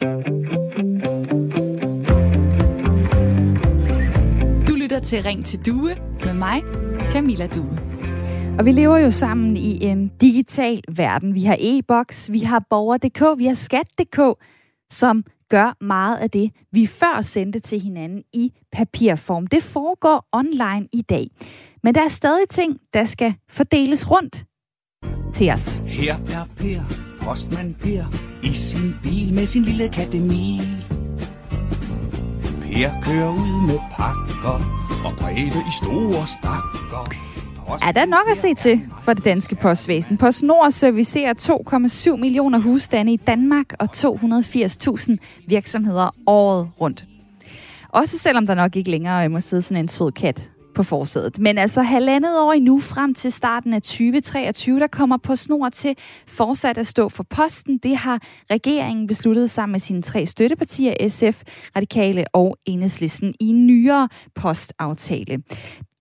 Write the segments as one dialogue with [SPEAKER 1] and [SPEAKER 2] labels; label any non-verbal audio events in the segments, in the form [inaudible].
[SPEAKER 1] Du lytter til Ring til Due med mig, Camilla Due.
[SPEAKER 2] Og vi lever jo sammen i en digital verden. Vi har e-boks, vi har borger.dk, vi har skat.dk, som gør meget af det, vi før sendte til hinanden i papirform. Det foregår online i dag. Men der er stadig ting, der skal fordeles rundt til os.
[SPEAKER 3] Her er Per, postmand Per, i sin bil med sin lille kattemil. Per kører ud med pakker og brede i store stakker.
[SPEAKER 2] Er der nok at se til for det danske postvæsen? PostNord servicerer 2,7 millioner husstande i Danmark og 280.000 virksomheder året rundt. Også selvom der nok ikke længere må sidde sådan en sød kat på forsædet. Men altså halvandet år endnu frem til starten af 2023, der kommer på snor til fortsat at stå for posten. Det har regeringen besluttet sammen med sine tre støttepartier, SF, Radikale og Enhedslisten, i en nyere postaftale.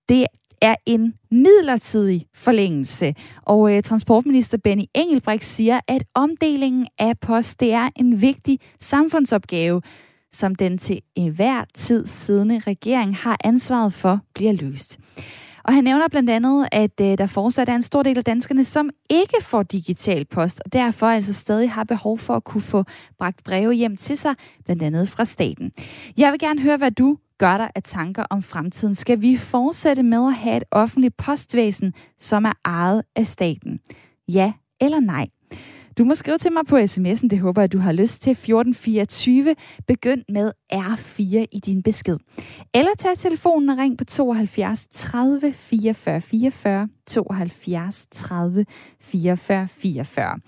[SPEAKER 2] Det er en midlertidig forlængelse. Og øh, transportminister Benny Engelbrecht siger, at omdelingen af post, det er en vigtig samfundsopgave, som den til enhver tid siddende regering har ansvaret for, bliver løst. Og han nævner blandt andet, at øh, der fortsat er en stor del af danskerne, som ikke får digital post, og derfor altså stadig har behov for at kunne få bragt breve hjem til sig, blandt andet fra staten. Jeg vil gerne høre, hvad du gør dig af tanker om fremtiden? Skal vi fortsætte med at have et offentligt postvæsen, som er ejet af staten? Ja eller nej? Du må skrive til mig på sms'en, det håber jeg, du har lyst til. 1424. Begynd med R4 i din besked. Eller tag telefonen og ring på 72 30 44 44. 72 30 44 44.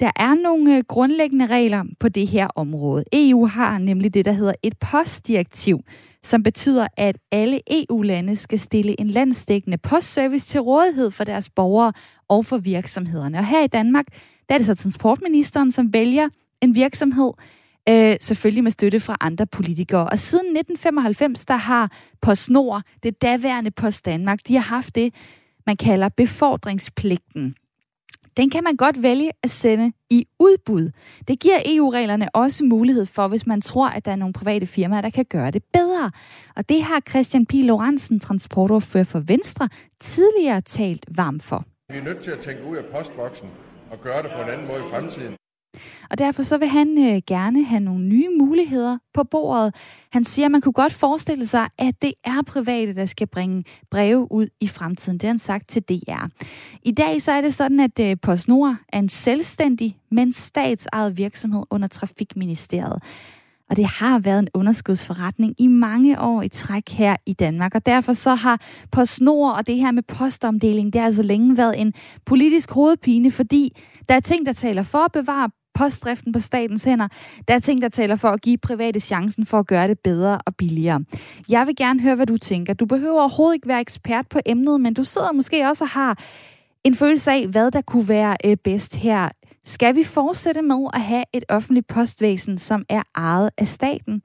[SPEAKER 2] Der er nogle øh, grundlæggende regler på det her område. EU har nemlig det, der hedder et postdirektiv, som betyder, at alle EU-lande skal stille en landsdækkende postservice til rådighed for deres borgere og for virksomhederne. Og her i Danmark, der er det så transportministeren, som vælger en virksomhed, øh, selvfølgelig med støtte fra andre politikere. Og siden 1995, der har PostNord, det daværende Post Danmark, de har haft det, man kalder befordringspligten den kan man godt vælge at sende i udbud. Det giver EU-reglerne også mulighed for, hvis man tror, at der er nogle private firmaer, der kan gøre det bedre. Og det har Christian P. Lorentzen, transportordfører for Venstre, tidligere talt varm for.
[SPEAKER 4] Vi er nødt til at tænke ud af postboksen og gøre det på en anden måde i fremtiden.
[SPEAKER 2] Og derfor så vil han øh, gerne have nogle nye muligheder på bordet. Han siger, at man kunne godt forestille sig, at det er private, der skal bringe breve ud i fremtiden. Det har han sagt til DR. I dag så er det sådan, at øh, PostNord er en selvstændig, men statsejet virksomhed under Trafikministeriet. Og det har været en underskudsforretning i mange år i træk her i Danmark. Og derfor så har PostNord og det her med postomdeling, det har altså længe været en politisk hovedpine, fordi der er ting, der taler for at bevare postdriften på statens hænder. Der er ting, der taler for at give private chancen for at gøre det bedre og billigere. Jeg vil gerne høre, hvad du tænker. Du behøver overhovedet ikke være ekspert på emnet, men du sidder måske også og har en følelse af, hvad der kunne være øh, bedst her. Skal vi fortsætte med at have et offentligt postvæsen, som er ejet af staten?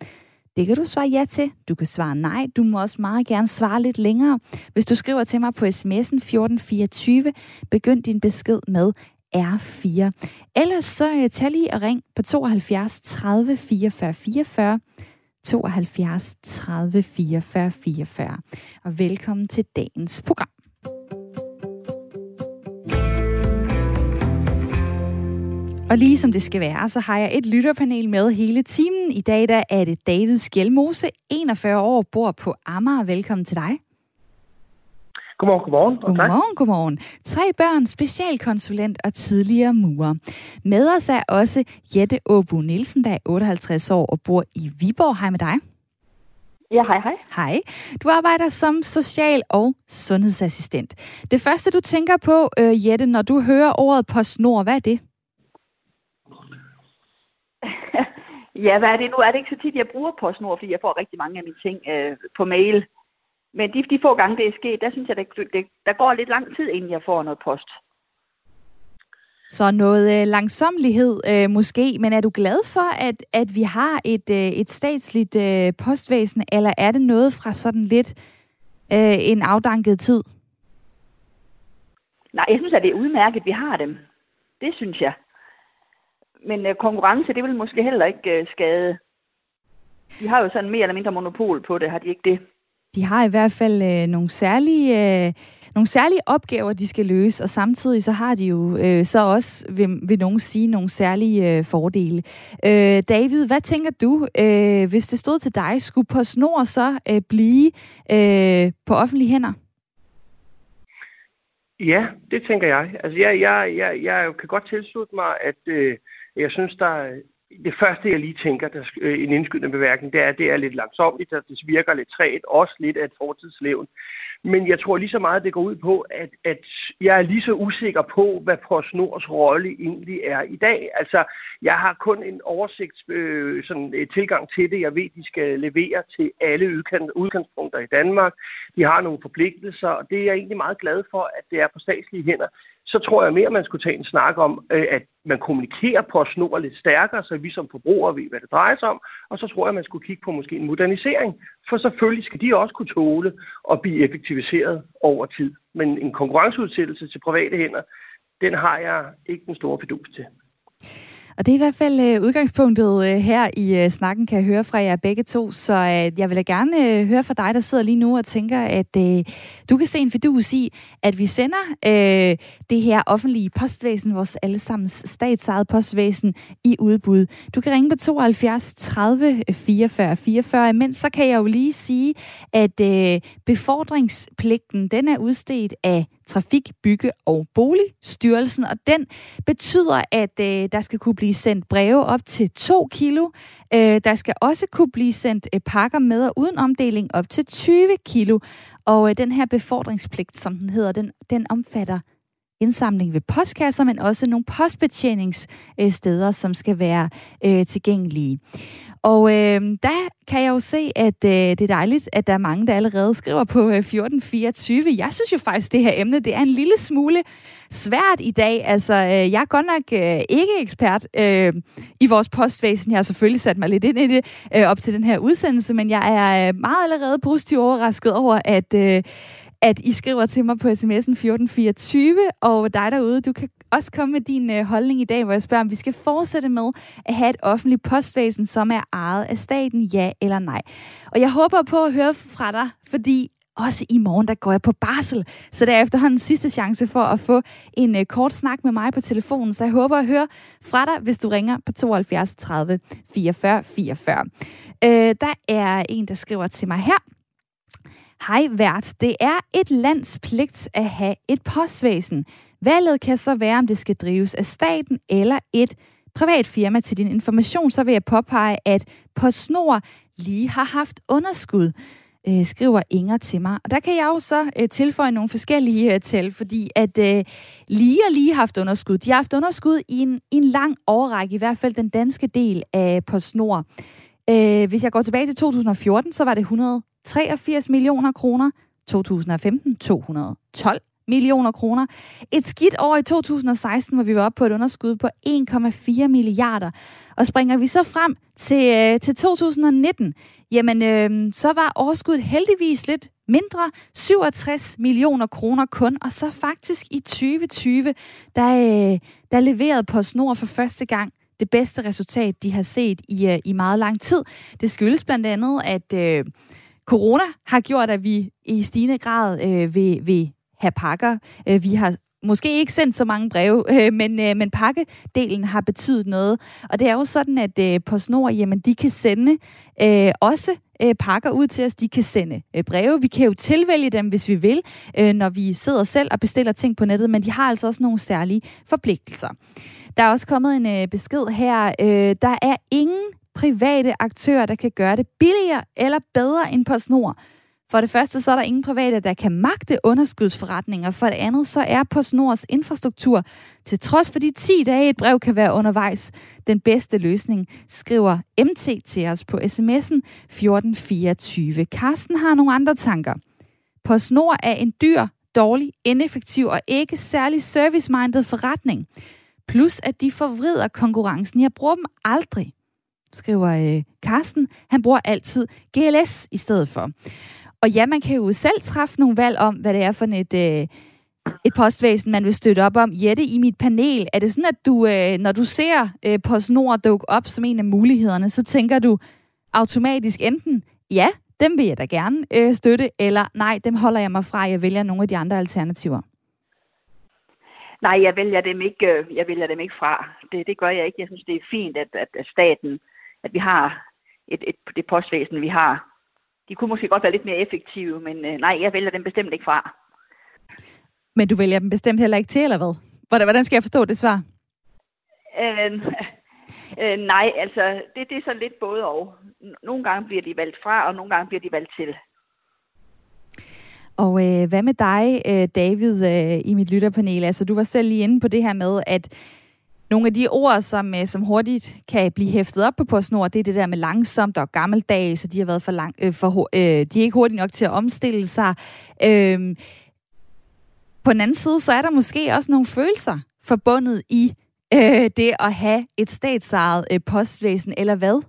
[SPEAKER 2] Det kan du svare ja til. Du kan svare nej. Du må også meget gerne svare lidt længere. Hvis du skriver til mig på sms'en 1424, begynd din besked med R4. Ellers så uh, tag lige og ring på 72 30 44 44. 72 30 44 44. Og velkommen til dagens program. Og lige som det skal være, så har jeg et lytterpanel med hele timen. I dag der er det David Skjelmose, 41 år, bor på Amager. Velkommen til dig.
[SPEAKER 5] Godmorgen, godmorgen.
[SPEAKER 2] Godmorgen, godmorgen. Tre børn, specialkonsulent og tidligere murer. Med os er også Jette Åbu Nielsen, der er 58 år og bor i Viborg. Hej med dig.
[SPEAKER 5] Ja, hej, hej.
[SPEAKER 2] Hej. Du arbejder som social- og sundhedsassistent. Det første, du tænker på, øh, Jette, når du hører ordet PostNord, hvad er det?
[SPEAKER 5] Ja, hvad er det nu? Er det ikke så tit, jeg bruger PostNord, fordi jeg får rigtig mange af mine ting øh, på mail. Men de, de få gange, det er sket, der synes jeg, det, det, der går lidt lang tid, inden jeg får noget post.
[SPEAKER 2] Så noget øh, langsomlighed øh, måske, men er du glad for, at, at vi har et, øh, et statsligt øh, postvæsen, eller er det noget fra sådan lidt øh, en afdanket tid?
[SPEAKER 5] Nej, jeg synes, at det er udmærket, at vi har dem. Det synes jeg. Men øh, konkurrence, det vil måske heller ikke øh, skade. De har jo sådan mere eller mindre monopol på det, har de ikke det?
[SPEAKER 2] De har i hvert fald øh, nogle særlige... Øh nogle særlige opgaver, de skal løse, og samtidig så har de jo øh, så også, vil, vil nogen sige, nogle særlige øh, fordele. Øh, David, hvad tænker du, øh, hvis det stod til dig, skulle PostNord så øh, blive øh, på offentlige hænder?
[SPEAKER 6] Ja, det tænker jeg. Altså, jeg, jeg, jeg, jeg kan godt tilslutte mig, at øh, jeg synes, der det første, jeg lige tænker, der øh, en indskydende bemærkning, det er, at det er lidt langsomt, at det virker lidt træt, også lidt af et fortidslevn. Men jeg tror lige så meget, det går ud på, at, at jeg er lige så usikker på, hvad PostNords rolle egentlig er i dag. Altså, jeg har kun en oversigt, øh, sådan et tilgang til det. Jeg ved, de skal levere til alle udgangspunkter i Danmark. De har nogle forpligtelser, og det er jeg egentlig meget glad for, at det er på statslige hænder så tror jeg mere, man skulle tage en snak om, øh, at man kommunikerer på snor lidt stærkere, så vi som forbrugere ved, hvad det drejer sig om. Og så tror jeg, man skulle kigge på måske en modernisering. For selvfølgelig skal de også kunne tåle at blive effektiviseret over tid. Men en konkurrenceudsættelse til private hænder, den har jeg ikke den store fidus til.
[SPEAKER 2] Og det er i hvert fald øh, udgangspunktet øh, her i øh, snakken, kan jeg høre fra jer begge to. Så øh, jeg vil da gerne øh, høre fra dig, der sidder lige nu og tænker, at øh, du kan se en fidus i, at vi sender øh, det her offentlige postvæsen, vores allesammens statsejet postvæsen, i udbud. Du kan ringe på 72 30 44 44, men så kan jeg jo lige sige, at øh, befordringspligten, den er udstedt af Trafik, Bygge og Boligstyrelsen, og den betyder, at øh, der skal kunne blive sendt breve op til 2 kilo. Øh, der skal også kunne blive sendt øh, pakker med og uden omdeling op til 20 kilo. Og øh, den her befordringspligt, som den hedder, den, den omfatter indsamling ved postkasser, men også nogle postbetjeningssteder, som skal være øh, tilgængelige. Og øh, der kan jeg jo se, at øh, det er dejligt, at der er mange, der allerede skriver på øh, 1424. Jeg synes jo faktisk, at det her emne det er en lille smule svært i dag. Altså, øh, jeg er godt nok øh, ikke ekspert øh, i vores postvæsen. Jeg har selvfølgelig sat mig lidt ind i det øh, op til den her udsendelse, men jeg er øh, meget allerede positivt overrasket over, at... Øh, at I skriver til mig på sms'en 1424, og dig derude, du kan også komme med din øh, holdning i dag, hvor jeg spørger, om vi skal fortsætte med at have et offentligt postvæsen, som er ejet af staten, ja eller nej. Og jeg håber på at høre fra dig, fordi også i morgen, der går jeg på barsel. Så det er efterhånden sidste chance for at få en øh, kort snak med mig på telefonen. Så jeg håber at høre fra dig, hvis du ringer på 72 30 44 44. Øh, der er en, der skriver til mig her. Hej vært, det er et lands pligt at have et postvæsen. Valget kan så være, om det skal drives af staten eller et privat firma. Til din information, så vil jeg påpege, at PostNord lige har haft underskud øh, skriver Inger til mig. Og der kan jeg jo så øh, tilføje nogle forskellige øh, tal, fordi at øh, lige og lige haft underskud. De har haft underskud i en, i en lang årrække, i hvert fald den danske del af PostNord. Øh, hvis jeg går tilbage til 2014, så var det 100 83 millioner kroner. 2015 212 millioner kroner. Et skidt år i 2016, hvor vi var oppe på et underskud på 1,4 milliarder. Og springer vi så frem til, øh, til 2019, jamen øh, så var overskuddet heldigvis lidt mindre, 67 millioner kroner kun, og så faktisk i 2020, der, øh, der leverede på Snor for første gang det bedste resultat, de har set i, øh, i meget lang tid. Det skyldes blandt andet, at øh, corona har gjort, at vi i stigende grad øh, vil, vil have pakker. Øh, vi har måske ikke sendt så mange breve, øh, men, øh, men pakkedelen har betydet noget. Og det er jo sådan, at øh, PostNord, jamen, de kan sende øh, også øh, pakker ud til os. De kan sende øh, breve. Vi kan jo tilvælge dem, hvis vi vil, øh, når vi sidder selv og bestiller ting på nettet, men de har altså også nogle særlige forpligtelser. Der er også kommet en øh, besked her. Øh, der er ingen private aktører, der kan gøre det billigere eller bedre end PostNord. For det første, så er der ingen private, der kan magte underskudsforretninger. For det andet, så er PostNords infrastruktur, til trods for de 10 dage, et brev kan være undervejs, den bedste løsning, skriver MT til os på sms'en 1424. Carsten har nogle andre tanker. PostNord er en dyr, dårlig, ineffektiv og ikke særlig service-minded forretning. Plus, at de forvrider konkurrencen. Jeg bruger dem aldrig, skriver øh, Carsten. Han bruger altid GLS i stedet for. Og ja, man kan jo selv træffe nogle valg om, hvad det er for et, øh, et postvæsen, man vil støtte op om. Jette, i mit panel, er det sådan, at du, øh, når du ser øh, PostNord dukke op som en af mulighederne, så tænker du automatisk enten, ja, dem vil jeg da gerne øh, støtte, eller nej, dem holder jeg mig fra, jeg vælger nogle af de andre alternativer?
[SPEAKER 5] Nej, jeg vælger dem ikke, øh, jeg vælger dem ikke fra. Det, det gør jeg ikke. Jeg synes, det er fint, at, at, at staten, at vi har et, et, det postvæsen, vi har. De kunne måske godt være lidt mere effektive, men øh, nej, jeg vælger dem bestemt ikke fra.
[SPEAKER 2] Men du vælger dem bestemt heller ikke til, eller hvad? Hvordan skal jeg forstå det svar?
[SPEAKER 5] Øh, [laughs] øh, nej, altså, det, det er så lidt både og. Nogle gange bliver de valgt fra, og nogle gange bliver de valgt til.
[SPEAKER 2] Og øh, hvad med dig, øh, David, øh, i mit lytterpanel? Altså, du var selv lige inde på det her med, at nogle af de ord, som, øh, som hurtigt kan blive hæftet op på PostNord, det er det der med langsomt og gammeldags, så de har været for lang, øh, for, øh, de er ikke hurtigt nok til at omstille sig. Øh, på den anden side, så er der måske også nogle følelser forbundet i øh, det at have et statsejet øh, postvæsen, eller hvad?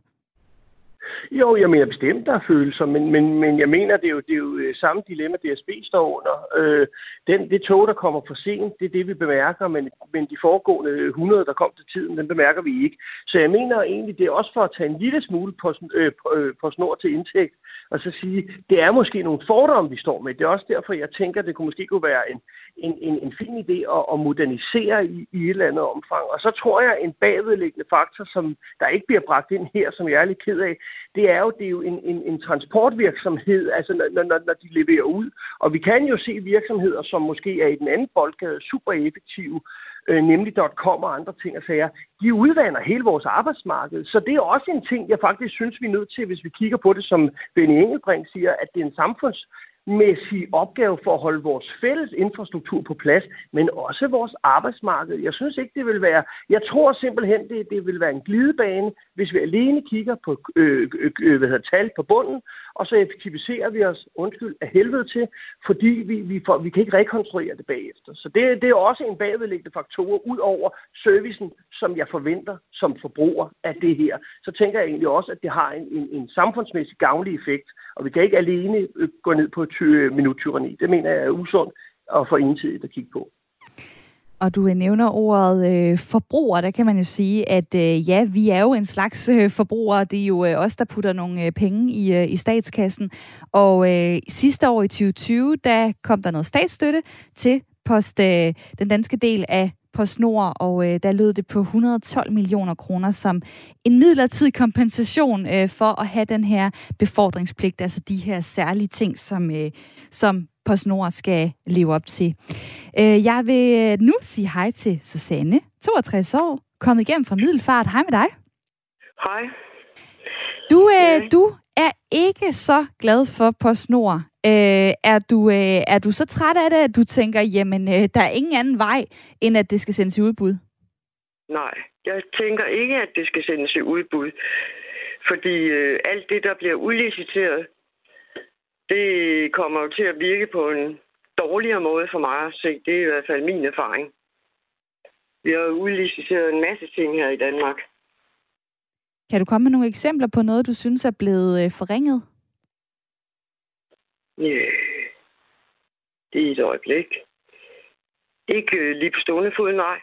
[SPEAKER 6] Jo, jeg mener bestemt, der er følelser, men, men, men jeg mener, det er jo, det er jo øh, samme dilemma, DSB står under. Øh, den, det tog, der kommer for sent, det er det, vi bemærker, men, men de foregående 100, der kom til tiden, den bemærker vi ikke. Så jeg mener egentlig, det er også for at tage en lille smule på, øh, på, øh, på snor til indtægt, og så sige, det er måske nogle fordomme, vi står med. Det er også derfor, jeg tænker, det kunne måske kunne være en, en, en, en fin idé at, at modernisere i, i et eller andet omfang. Og så tror jeg, en bagvedliggende faktor, som der ikke bliver bragt ind her, som jeg er lidt ked af, det er jo, det er jo en, en, en transportvirksomhed, altså når, når, når de leverer ud. Og vi kan jo se virksomheder, som måske er i den anden boldgade super effektive, øh, nemlig .com og andre ting og sager, de udvander hele vores arbejdsmarked. Så det er også en ting, jeg faktisk synes, vi er nødt til, hvis vi kigger på det, som Benny Engelbring siger, at det er en samfunds mæssig opgave for at holde vores fælles infrastruktur på plads, men også vores arbejdsmarked. Jeg synes ikke, det vil være... Jeg tror simpelthen, det, det vil være en glidebane, hvis vi alene kigger på øh, øh, øh, hvad hedder, tal på bunden, og så effektiviserer vi os, undskyld, af helvede til, fordi vi, vi, får, vi kan ikke rekonstruere det bagefter. Så det, det er også en bagvedliggende faktor, ud over servicen, som jeg forventer som forbruger af det her. Så tænker jeg egentlig også, at det har en, en, en samfundsmæssig gavnlig effekt, og vi kan ikke alene øh, gå ned på ty- øh, minuttyranni. Det mener jeg er usundt og for ensidigt at kigge på.
[SPEAKER 2] Og du øh, nævner ordet øh, forbruger, der kan man jo sige, at øh, ja, vi er jo en slags øh, forbruger. Det er jo øh, os, der putter nogle øh, penge i, øh, i statskassen. Og øh, sidste år i 2020, der kom der noget statsstøtte til post, øh, den danske del af PostNord, og øh, der lød det på 112 millioner kroner som en midlertidig kompensation øh, for at have den her befordringspligt, altså de her særlige ting, som, øh, som PostNord skal leve op til. Øh, jeg vil øh, nu sige hej til Susanne, 62 år, kommet igennem fra Middelfart. Hej med dig.
[SPEAKER 7] Hej.
[SPEAKER 2] Du, øh, du er ikke så glad for PostNord. Øh, er, du, øh, er du så træt af det, at du tænker, jamen, øh, der er ingen anden vej, end at det skal sendes i udbud?
[SPEAKER 7] Nej, jeg tænker ikke, at det skal sendes i udbud. Fordi øh, alt det, der bliver udliciteret, det kommer jo til at virke på en dårligere måde for mig at se. Det er i hvert fald min erfaring. Vi har udliciteret en masse ting her i Danmark.
[SPEAKER 2] Kan du komme med nogle eksempler på noget, du synes er blevet øh, forringet?
[SPEAKER 7] Øh, det er et øjeblik. Ikke øh, lige på stående fod, nej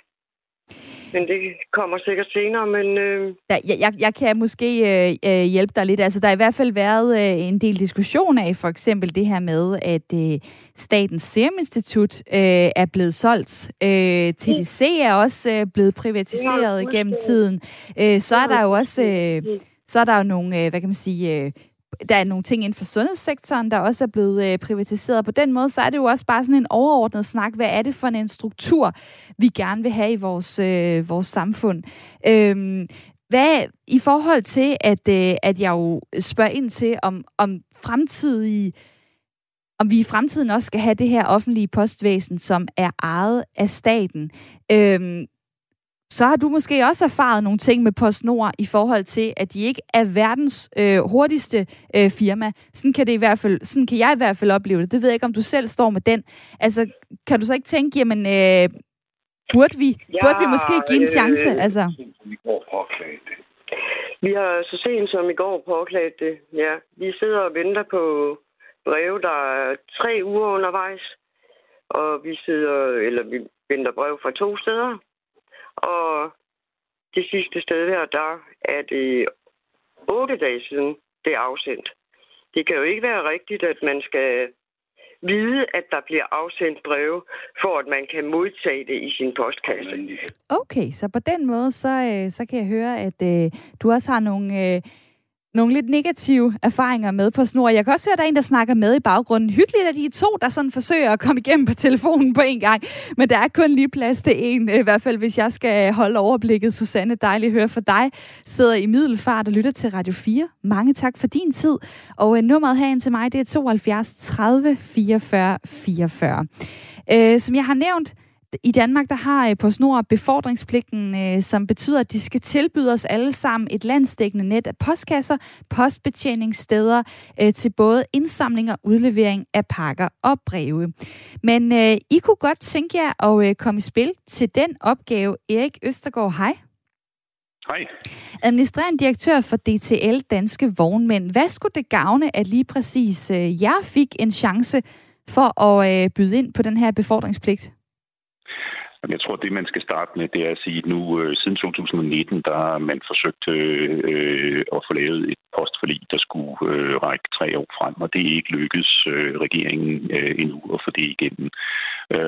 [SPEAKER 7] men det kommer sikkert senere. Men, øh...
[SPEAKER 2] ja, jeg, jeg kan måske øh, øh, hjælpe dig lidt. Altså, der har i hvert fald været øh, en del diskussion af for eksempel det her med, at øh, Statens Serum Institut øh, er blevet solgt. Øh, TDC er også øh, blevet privatiseret gennem tiden. Øh, så er der jo også... Øh, så er der jo nogle, øh, hvad kan man sige, øh, der er nogle ting inden for sundhedssektoren, der også er blevet øh, privatiseret. På den måde, så er det jo også bare sådan en overordnet snak. Hvad er det for en struktur, vi gerne vil have i vores, øh, vores samfund? Øhm, hvad i forhold til, at, øh, at jeg jo spørger ind til, om, om fremtidige om vi i fremtiden også skal have det her offentlige postvæsen, som er ejet af staten. Øhm, så har du måske også erfaret nogle ting med PostNord i forhold til, at de ikke er verdens øh, hurtigste øh, firma. Sådan kan, det i hvert fald, sådan kan jeg i hvert fald opleve det. Det ved jeg ikke, om du selv står med den. Altså, kan du så ikke tænke, jamen, øh, burde, vi, ja, burde vi måske give en chance? Øh, altså?
[SPEAKER 7] Vi har så sent som i går påklaget det, ja. Vi sidder og venter på breve, der er tre uger undervejs. og vi sidder, eller vi venter brev fra to steder. Og det sidste sted her, der er det otte dage siden, det er afsendt. Det kan jo ikke være rigtigt, at man skal vide, at der bliver afsendt breve, for at man kan modtage det i sin postkasse.
[SPEAKER 2] Okay, så på den måde, så, øh, så kan jeg høre, at øh, du også har nogle... Øh nogle lidt negative erfaringer med på snor. Jeg kan også høre, at der er en, der snakker med i baggrunden. Hyggeligt, at I er to, der sådan forsøger at komme igennem på telefonen på en gang. Men der er kun lige plads til en, i hvert fald hvis jeg skal holde overblikket. Susanne, dejligt at høre fra dig. Sidder i Middelfart og lytter til Radio 4. Mange tak for din tid. Og øh, nummeret herind til mig, det er 72 30 44 44. Øh, som jeg har nævnt, i Danmark, der har øh, PostNord befordringspligten, øh, som betyder, at de skal tilbyde os alle sammen et landsdækkende net af postkasser, postbetjeningssteder øh, til både indsamling og udlevering af pakker og breve. Men I kunne godt tænke jer at komme i spil til den opgave. Erik Østergaard, hej.
[SPEAKER 8] Hej.
[SPEAKER 2] Administrerende direktør for DTL Danske Vognmænd. Hvad skulle det gavne, at lige præcis øh, jeg fik en chance for at øh, byde ind på den her befordringspligt?
[SPEAKER 8] Jeg tror, det man skal starte med, det er at sige, at nu øh, siden 2019, der har man forsøgt øh, øh, at få lavet et postforlig, der skulle række tre år frem, og det er ikke lykkedes regeringen endnu at få det igennem.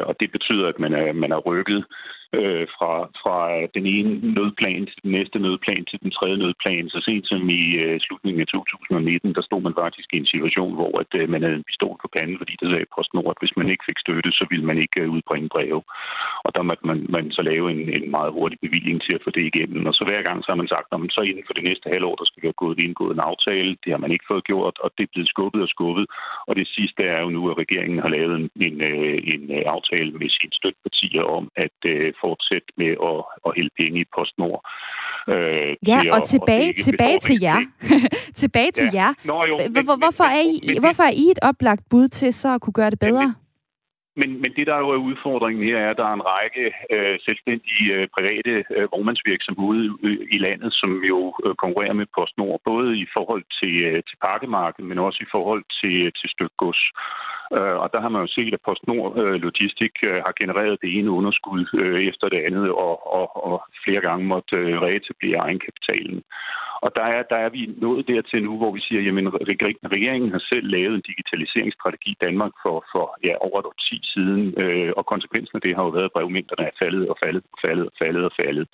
[SPEAKER 8] Og det betyder, at man er, man har rykket øh, fra, fra den ene nødplan til den næste nødplan til den tredje nødplan. Så sent som i øh, slutningen af 2019, der stod man faktisk i en situation, hvor at, øh, man havde en pistol på panden, fordi det sagde PostNord, at hvis man ikke fik støtte, så ville man ikke øh, udbringe breve. Og der måtte man, man så lave en, en meget hurtig bevilling til at få det igennem. Og så hver gang så har man sagt, at så inden for det næste halvår, der skal vi have gået indgået en aftale. Det har man ikke fået gjort, og det er blevet skubbet og skubbet. Og det sidste er jo nu, at regeringen har lavet en, en, øh, en øh, aftale med sine støttepartier om at øh, fortsætte med at, at hælde penge i PostNord.
[SPEAKER 2] Øh, ja, og at, tilbage, og tilbage til jer. [laughs] tilbage til ja. jer. Nå, jo, men, hvorfor, er I, men, hvorfor er I et oplagt bud til så at kunne gøre det bedre? Men,
[SPEAKER 8] men, men det, der jo er udfordringen her, er, at der er en række øh, selvstændige øh, private øh, vognmandsvirksomheder i landet, som jo øh, konkurrerer med PostNord, både i forhold til, øh, til pakkemarkedet, men også i forhold til, til stykgods. Øh, og der har man jo set, at PostNord øh, Logistik øh, har genereret det ene underskud øh, efter det andet, og, og, og flere gange måtte øh, reetablere egenkapitalen. Og der er, der er vi nået dertil nu, hvor vi siger, at regeringen har selv lavet en digitaliseringsstrategi i Danmark for, for ja, over et 10 siden, øh, og konsekvensen af det har jo været, at brevmængderne er faldet og faldet og faldet og faldet og faldet.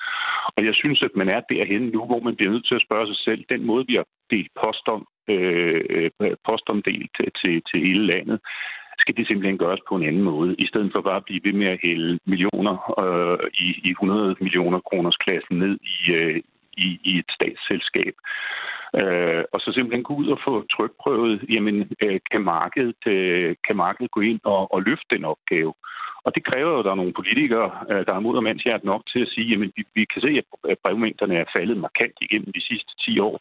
[SPEAKER 8] Og jeg synes, at man er derhen nu, hvor man bliver nødt til at spørge sig selv, den måde, vi har delt post om, øh, postomdelt til, til, til hele landet, skal det simpelthen gøres på en anden måde, i stedet for bare at blive ved med at hælde millioner øh, i, i 100 millioner kroners klassen ned i, øh, i, i et statsselskab. Øh, og så simpelthen gå ud og få trykprøvet, jamen øh, kan, markedet, øh, kan markedet gå ind og, og løfte den opgave? Og det kræver jo, at der er nogle politikere, øh, der er mod og mandshjert nok til at sige, jamen vi, vi kan se, at brevmængderne er faldet markant igennem de sidste 10 år.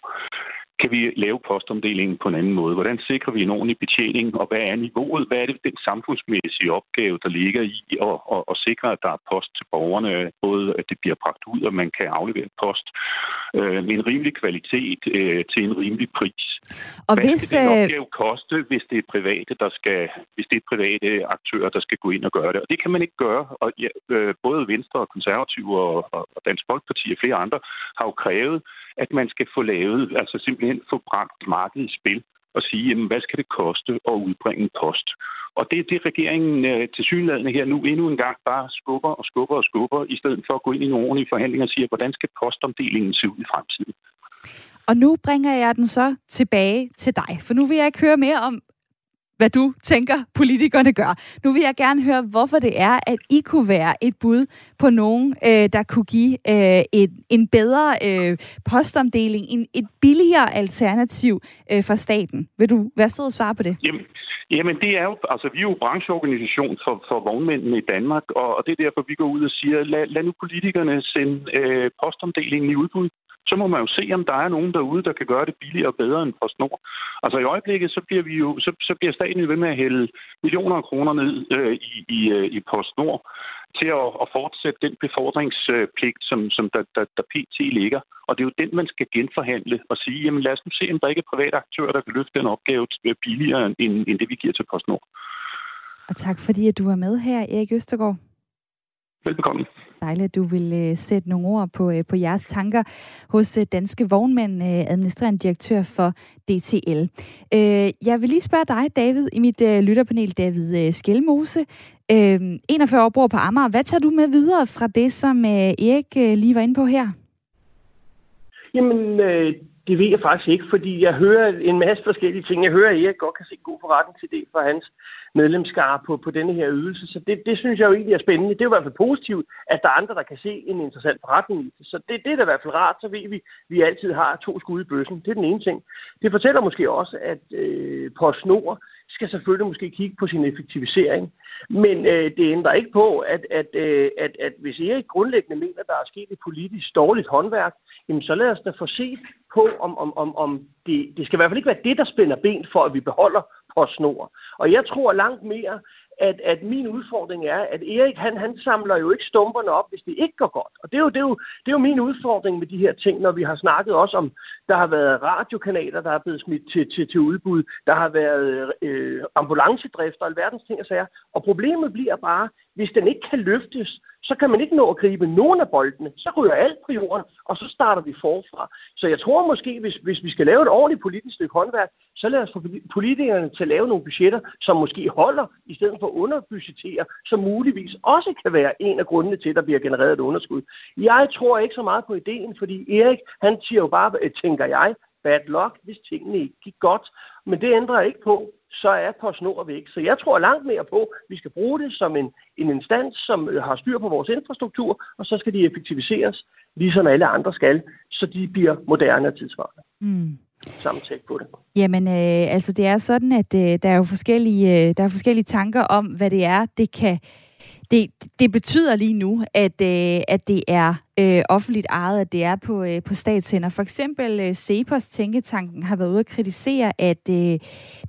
[SPEAKER 8] Kan vi lave postomdelingen på en anden måde? Hvordan sikrer vi en ordentlig betjening, og hvad er niveauet? Hvad er det den samfundsmæssige opgave, der ligger i at, at, at sikre, at der er post til borgerne? Både at det bliver bragt ud, og man kan aflevere post øh, med en rimelig kvalitet øh, til en rimelig pris. Og hvad hvis, skal den øh, opgave koste, hvis det er private, der skal, hvis det er private aktører, der skal gå ind og gøre det? Og det kan man ikke gøre. Og ja, øh, både Venstre og Konservative og, og Dansk Folkeparti og flere andre har jo krævet, at man skal få lavet, altså simpelthen få bragt markedet i spil og sige, jamen, hvad skal det koste at udbringe post? Og det er det, regeringen øh, til synlædende her nu endnu en gang bare skubber og skubber og skubber, i stedet for at gå ind i nogle ordentlige forhandlinger og sige, hvordan skal postomdelingen se ud i fremtiden?
[SPEAKER 2] Og nu bringer jeg den så tilbage til dig, for nu vil jeg ikke høre mere om, hvad du tænker, politikerne gør. Nu vil jeg gerne høre, hvorfor det er, at I kunne være et bud på nogen, øh, der kunne give øh, et, en bedre øh, postomdeling, en, et billigere alternativ øh, for staten. Vil du være så og svare på det?
[SPEAKER 8] Jamen, jamen, det er jo, altså vi er jo brancheorganisation for, for vognmændene i Danmark, og, og det er derfor, vi går ud og siger, lad, lad nu politikerne sende øh, postomdelingen i udbud så må man jo se, om der er nogen derude, der kan gøre det billigere og bedre end PostNord. Altså i øjeblikket, så bliver, vi jo, så, så bliver staten ved med at hælde millioner af kroner ned øh, i, i, øh, i PostNord til at, at fortsætte den befordringspligt, som, som der, der, der pt. ligger. Og det er jo den, man skal genforhandle og sige, jamen lad os nu se, om der ikke er private aktører, der kan løfte den opgave billigere end, end det, vi giver til PostNord.
[SPEAKER 2] Og tak fordi, at du var med her, Erik Østergaard.
[SPEAKER 8] Velbekomme.
[SPEAKER 2] Dejligt, at du vil øh, sætte nogle ord på, øh, på jeres tanker hos uh, Danske Vognmænd, administrerende direktør for DTL. Uh, jeg vil lige spørge dig, David, i mit lytterpanel, David Skelmose. Øhm, uh, 41 år bor på Amager. Hvad tager du med videre fra det, som Erik lige var inde på her?
[SPEAKER 6] Jamen, øh, det ved jeg faktisk ikke, fordi jeg hører en masse forskellige ting. Jeg hører, at Erik godt kan se god forretning til det for hans medlemskare på, på denne her ydelse. Så det, det synes jeg jo egentlig er spændende. Det er jo i hvert fald positivt, at der er andre, der kan se en interessant forretning i det. Så det, det er da i hvert fald rart, så ved vi, at vi altid har to skud i bøssen. Det er den ene ting. Det fortæller måske også, at øh, PostNord skal selvfølgelig måske kigge på sin effektivisering. Men øh, det ændrer ikke på, at, at, øh, at, at hvis Erik grundlæggende mener, at der er sket et politisk dårligt håndværk, jamen så lad os da få set på, om, om, om, om det, det skal i hvert fald ikke være det, der spænder ben for, at vi beholder PostNord. Og jeg tror langt mere, at, at min udfordring er, at Erik han, han samler jo ikke stumperne op, hvis det ikke går godt. Og det er, jo, det, er jo, det er jo min udfordring med de her ting, når vi har snakket også om, der har været radiokanaler, der er blevet smidt til, til, til udbud, der har været øh, ambulancedrift og alverdens ting og sager. Og problemet bliver bare, hvis den ikke kan løftes, så kan man ikke nå at gribe nogen af boldene. Så ryger alt på jorden, og så starter vi forfra. Så jeg tror måske, hvis, hvis vi skal lave et ordentligt politisk stykke håndværk, så lad os få politikerne til at lave nogle budgetter, som måske holder, i stedet for at underbudgettere, som muligvis også kan være en af grundene til, at der bliver genereret et underskud. Jeg tror ikke så meget på ideen, fordi Erik, han siger jo bare, øh, tænker jeg, bad luck, hvis tingene ikke gik godt. Men det ændrer ikke på, så er PostNord væk. Så jeg tror langt mere på, at vi skal bruge det som en, en instans, som øh, har styr på vores infrastruktur, og så skal de effektiviseres, ligesom alle andre skal, så de bliver moderne og tidsvarende. Mm samtale på det.
[SPEAKER 2] Jamen, øh, altså det er sådan, at øh, der er jo forskellige, øh, der er forskellige tanker om, hvad det er, det kan det, det betyder lige nu, at, øh, at det er øh, offentligt ejet, at det er på, øh, på statshænder. For eksempel øh, Cepos Tænketanken har været ude at kritisere, at øh,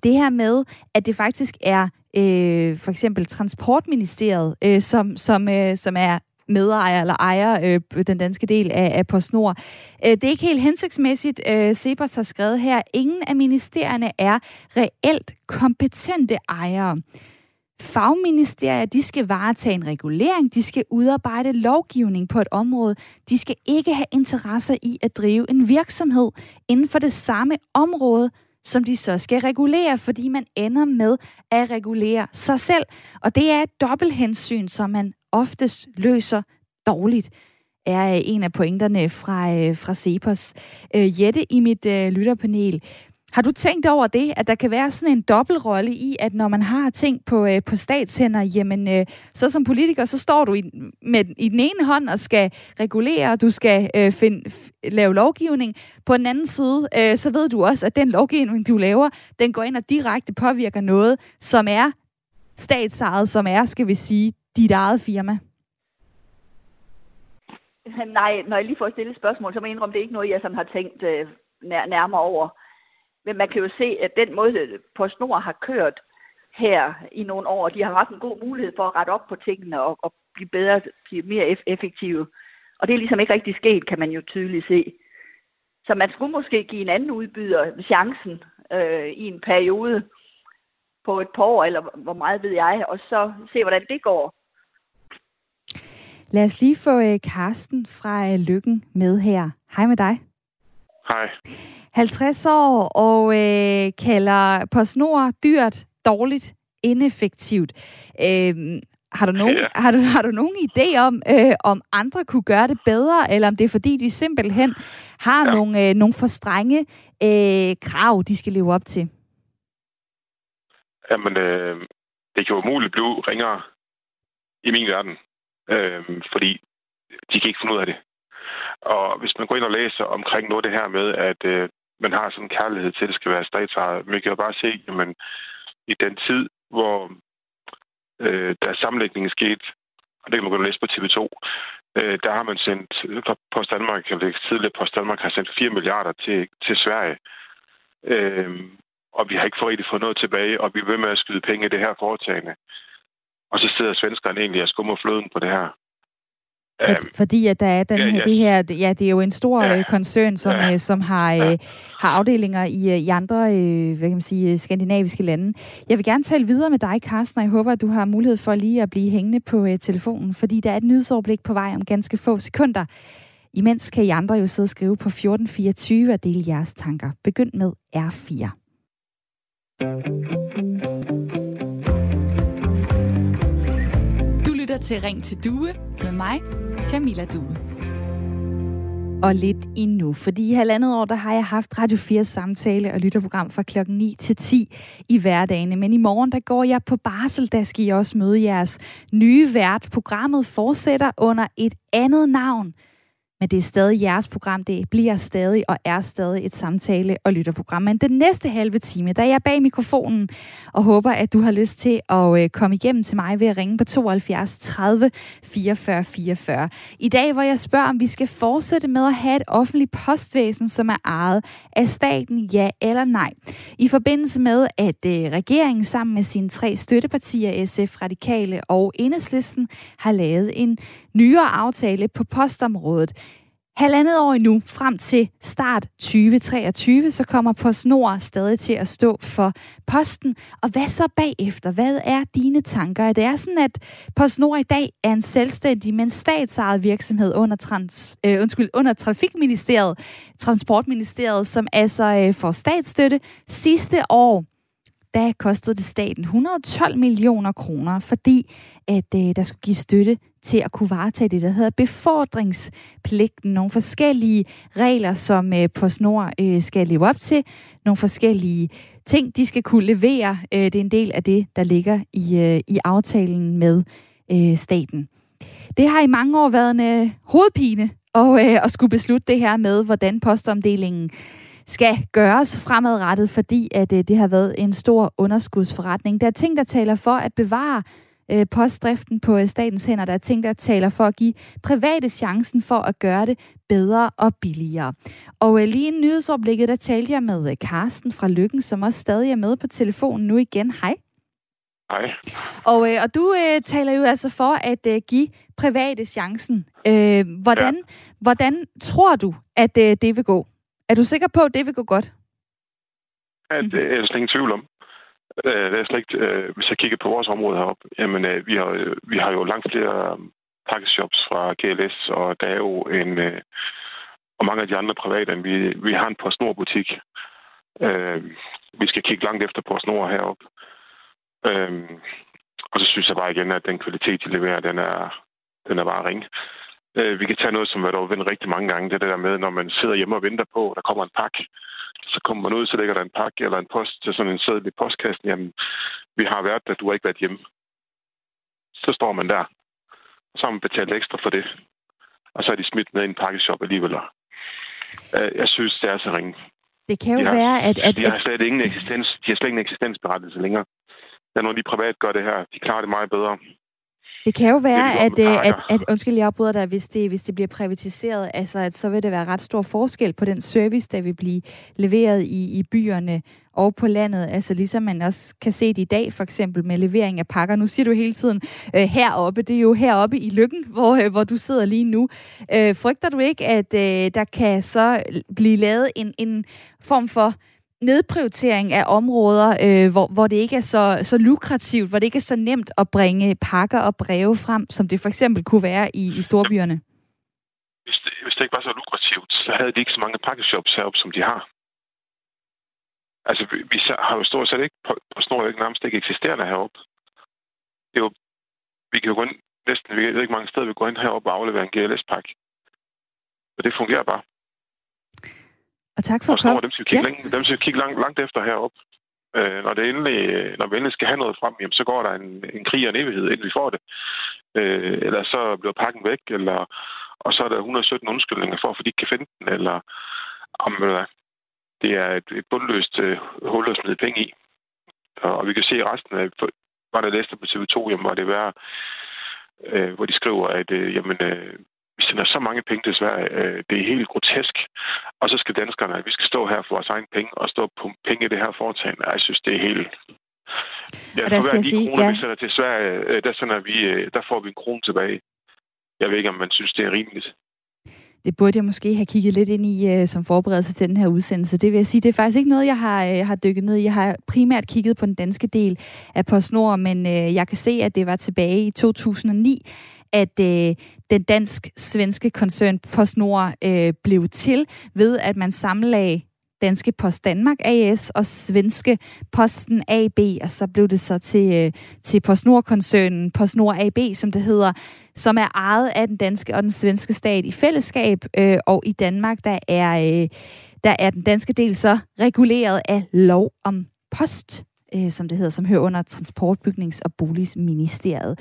[SPEAKER 2] det her med, at det faktisk er øh, for eksempel Transportministeriet, øh, som, som, øh, som er medejer eller ejer øh, den danske del af, af PostNord. Øh, det er ikke helt hensigtsmæssigt. Øh, Sebers har skrevet her, ingen af ministerierne er reelt kompetente ejere. Fagministerier, de skal varetage en regulering, de skal udarbejde lovgivning på et område. De skal ikke have interesser i at drive en virksomhed inden for det samme område, som de så skal regulere, fordi man ender med at regulere sig selv. Og det er et dobbelthensyn, som man oftest løser dårligt er øh, en af pointerne fra, øh, fra Cepos. Øh, Jette i mit lytterpanel. Har du tænkt over det, at der kan være sådan en dobbeltrolle i, at når man har ting på, øh, på statshænder, jamen øh, så som politiker, så står du i, med, i den ene hånd og skal regulere, du skal øh, find, f, lave lovgivning. På den anden side, øh, så ved du også, at den lovgivning, du laver, den går ind og direkte påvirker noget, som er statsejet, som er, skal vi sige, dit eget firma.
[SPEAKER 5] Nej, når jeg lige får stillet spørgsmål, så må jeg indrømme, det er ikke noget, jeg sådan har tænkt øh, nærmere over. Men man kan jo se, at den måde, øh, PostNord har kørt her i nogle år, de har haft en god mulighed for at rette op på tingene og, og blive bedre, blive mere effektive. Og det er ligesom ikke rigtig sket, kan man jo tydeligt se. Så man skulle måske give en anden udbyder chancen øh, i en periode på et par år, eller hvor meget ved jeg, og så se, hvordan det går.
[SPEAKER 2] Lad os lige få uh, Karsten fra uh, Lykken med her. Hej med dig.
[SPEAKER 8] Hej.
[SPEAKER 2] 50 år og uh, kalder PostNord dyrt, dårligt, ineffektivt. Uh, har du nogen, ja. har du, har du nogen idé om, uh, om andre kunne gøre det bedre, eller om det er fordi, de simpelthen har ja. nogle, uh, nogle for strenge uh, krav, de skal leve op til?
[SPEAKER 8] Jamen, øh, det kan jo umuligt blive ringere i min verden. Øh, fordi de kan ikke finde ud af det. Og hvis man går ind og læser omkring noget af det her med, at øh, man har sådan en kærlighed til, at det skal være statsejet, man kan jo bare se, at i den tid, hvor øh, der sammenlægningen skete, og det kan man gå og læse på TV2, øh, der har man sendt, Post Danmark, eller tidligere Post Danmark har sendt 4 milliarder til, til Sverige. Øh, og vi har ikke rigtig fået noget tilbage, og vi er ved med at skyde penge i det her foretagende. Og så sidder svenskerne egentlig og skummer fløden på det her.
[SPEAKER 2] For, øhm, fordi at der er den ja, her, ja. det her, ja, det er jo en stor ja. Øh, koncern, som, ja. Øh, som har, ja. øh, har afdelinger i, i andre hvad kan man sige, skandinaviske lande. Jeg vil gerne tale videre med dig, Carsten, og jeg håber, at du har mulighed for lige at blive hængende på øh, telefonen, fordi der er et nyhedsoverblik på vej om ganske få sekunder. Imens kan I andre jo sidde og skrive på 1424 og dele jeres tanker. Begynd med R4.
[SPEAKER 1] Lytter til Ring til Due med mig, Camilla Due.
[SPEAKER 2] Og lidt endnu, fordi i halvandet år, der har jeg haft Radio 4 samtale og lytterprogram fra klokken 9 til 10 i hverdagene. Men i morgen, der går jeg på barsel, der skal I også møde jeres nye vært. Programmet fortsætter under et andet navn. Men det er stadig jeres program. Det bliver stadig og er stadig et samtale- og lytterprogram. Men den næste halve time, der er jeg bag mikrofonen og håber, at du har lyst til at øh, komme igennem til mig ved at ringe på 72 30 44 44. I dag, hvor jeg spørger, om vi skal fortsætte med at have et offentligt postvæsen, som er ejet af staten, ja eller nej. I forbindelse med, at øh, regeringen sammen med sine tre støttepartier, SF, Radikale og Enhedslisten, har lavet en nyere aftale på postområdet. Halvandet år endnu, frem til start 2023, så kommer PostNord stadig til at stå for posten. Og hvad så bagefter? Hvad er dine tanker? Det er sådan, at PostNord i dag er en selvstændig, men statsejet virksomhed under, trans, øh, undskyld, under Trafikministeriet, Transportministeriet, som altså øh, får statsstøtte. Sidste år, der kostede det staten 112 millioner kroner, fordi at øh, der skulle give støtte til at kunne varetage det, der hedder befordringspligten. Nogle forskellige regler, som øh, PostNord øh, skal leve op til. Nogle forskellige ting, de skal kunne levere. Øh, det er en del af det, der ligger i, øh, i aftalen med øh, staten. Det har i mange år været en øh, hovedpine og, øh, at skulle beslutte det her med, hvordan postomdelingen skal gøres fremadrettet, fordi at øh, det har været en stor underskudsforretning. Der er ting, der taler for at bevare øh, postdriften på øh, statens hænder. Der er ting, der taler for at give private chancen for at gøre det bedre og billigere. Og øh, lige i nyhedsoverblikket, der talte jeg med øh, Karsten fra Lykken, som også stadig er med på telefonen nu igen. Hej.
[SPEAKER 9] Hej.
[SPEAKER 2] Og, øh, og du øh, taler jo altså for at øh, give private chancen. Øh, hvordan, ja. hvordan tror du, at øh, det vil gå? Er du sikker på, at det vil gå godt?
[SPEAKER 9] At, det er slet ingen tvivl om. Øh, det er slet ikke, øh, hvis jeg kigger på vores område heroppe, jamen, øh, vi, har, øh, vi har jo langt flere øh, pakkeshops fra GLS, og der er jo en, øh, og mange af de andre private, vi, vi har en PostNord-butik. Øh, vi skal kigge langt efter PostNord heroppe. Øh, og så synes jeg bare igen, at den kvalitet, de leverer, den er, den er bare ring. Øh, vi kan tage noget, som har været vendt rigtig mange gange. Det der med, når man sidder hjemme og venter på, at der kommer en pakke. Så kommer man ud, så ligger der en pakke eller en post til sådan en sædel i postkassen. Jamen, vi har været der, du har ikke været hjemme. Så står man der. Og så har man betalt ekstra for det. Og så er de smidt med i en pakkeshop alligevel. Øh, jeg synes, det er så ringe.
[SPEAKER 2] Det kan jo de har, være, at... at
[SPEAKER 9] de har slet ingen eksistens, de har slet ingen eksistensberettelse længere. Er af de private gør det her. De klarer det meget bedre.
[SPEAKER 2] Det kan jo være, at, at, at, at, undskyld, jeg afbryder dig, hvis det, hvis det bliver privatiseret, altså at så vil det være ret stor forskel på den service, der vil blive leveret i, i byerne og på landet. Altså ligesom man også kan se det i dag, for eksempel med levering af pakker. Nu siger du hele tiden øh, heroppe, det er jo heroppe i Lykken, hvor, øh, hvor du sidder lige nu. Øh, frygter du ikke, at øh, der kan så blive lavet en, en form for nedprioritering af områder, øh, hvor, hvor det ikke er så, så lukrativt, hvor det ikke er så nemt at bringe pakker og breve frem, som det for eksempel kunne være i, i storbyerne?
[SPEAKER 9] Hvis det, hvis det ikke var så lukrativt, så havde de ikke så mange pakkeshops heroppe, som de har. Altså, vi, vi har jo stort set ikke, på, på snor ikke nærmest ikke eksisterende heroppe. Det er jo, vi kan jo gå ind, næsten, vi ved ikke mange steder, vi går ind heroppe og afleverer en GLS-pakke. Og det fungerer bare.
[SPEAKER 2] Og tak for
[SPEAKER 9] at komme. Dem skal kigge, ja. længe, dem skal kigge langt, langt efter heroppe. Øh, når, det endelig, når vi endelig skal have noget frem, jamen, så går der en, en krig og en evighed, inden vi får det. Øh, eller så bliver pakken væk, eller, og så er der 117 undskyldninger for, at de ikke kan finde den, eller om, det er et, et bundløst øh, hul at smide penge i. Og, og vi kan se resten af, var der læste på TV2, jamen var det værd, øh, hvor de skriver, at øh, jamen, øh, vi sender så mange penge til Sverige. Øh, det er helt grotesk. Og så skal danskerne, at vi skal stå her for vores egen penge og stå på penge i det her foretagende. Jeg synes, det er helt... Ja, og der skal hver de sige, kroner, ja. vi sender til Sverige, øh, der, sender vi, øh, der får vi en krone tilbage. jeg ved ikke, om man synes, det er rimeligt.
[SPEAKER 2] Det burde jeg måske have kigget lidt ind i uh, som forberedelse til den her udsendelse. Det vil jeg sige, det er faktisk ikke noget, jeg har, uh, har dykket ned i. Jeg har primært kigget på den danske del af PostNord, men uh, jeg kan se, at det var tilbage i 2009, at øh, den dansk-svenske koncern PostNord øh, blev til ved, at man sammenlagde Danske Post Danmark AS og Svenske Posten AB, og så blev det så til, øh, til PostNord-koncernen, PostNord AB, som det hedder, som er ejet af den danske og den svenske stat i fællesskab, øh, og i Danmark, der er, øh, der er den danske del så reguleret af lov om post øh, som det hedder, som hører under Transportbygnings- og Boligministeriet.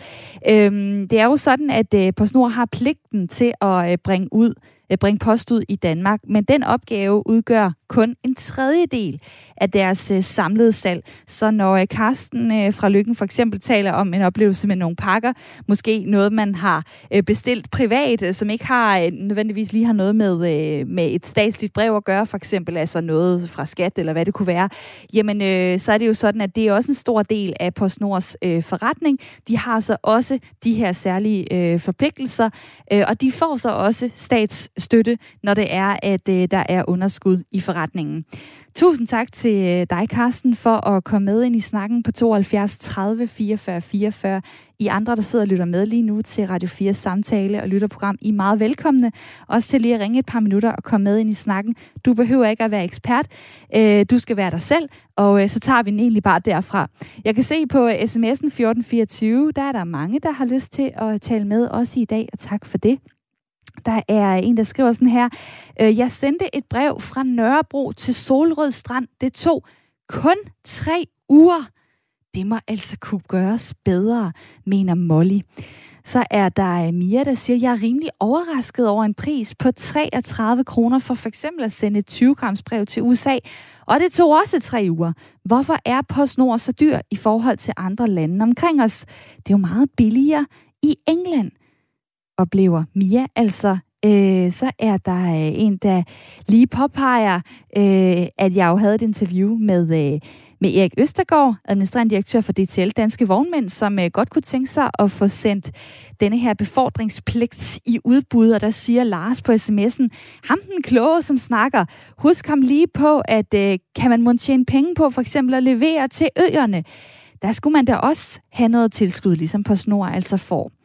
[SPEAKER 2] Øh, det er jo sådan, at øh, PostNord har pligten til at øh, bringe ud Øh, bringe post ud i Danmark, men den opgave udgør kun en tredjedel af deres øh, samlede salg. Så når øh, Karsten fra Lykken for eksempel taler om en oplevelse med nogle pakker, måske noget, man har bestilt privat, som ikke har nødvendigvis lige har noget med, med et statsligt brev at gøre, for eksempel altså noget fra skat eller hvad det kunne være, jamen øh, så er det jo sådan, at det er også en stor del af PostNords øh, forretning. De har så også de her særlige øh, forpligtelser, øh, og de får så også stats støtte, når det er, at øh, der er underskud i forretningen. Tusind tak til øh, dig, Carsten, for at komme med ind i snakken på 72 30 44 44. I andre, der sidder og lytter med lige nu til Radio 4 samtale og lytterprogram, I er meget velkomne. Også til lige at ringe et par minutter og komme med ind i snakken. Du behøver ikke at være ekspert. Øh, du skal være dig selv, og øh, så tager vi den egentlig bare derfra. Jeg kan se på sms'en 1424, der er der mange, der har lyst til at tale med os i dag, og tak for det. Der er en, der skriver sådan her. Øh, jeg sendte et brev fra Nørrebro til Solrød Strand. Det tog kun tre uger. Det må altså kunne gøres bedre, mener Molly. Så er der Mia, der siger, at jeg er rimelig overrasket over en pris på 33 kroner for f.eks. at sende et 20 grams brev til USA. Og det tog også tre uger. Hvorfor er PostNord så dyr i forhold til andre lande omkring os? Det er jo meget billigere i England oplever Mia. Altså, øh, så er der øh, en, der lige påpeger, øh, at jeg jo havde et interview med, øh, med Erik Østergaard, administrerende direktør for DTL Danske Vognmænd, som øh, godt kunne tænke sig at få sendt denne her befordringspligt i udbud, og der siger Lars på sms'en, ham den kloge, som snakker, husk ham lige på, at øh, kan man må tjene penge på for eksempel at levere til øerne, der skulle man da også have noget tilskud, ligesom på snor altså får.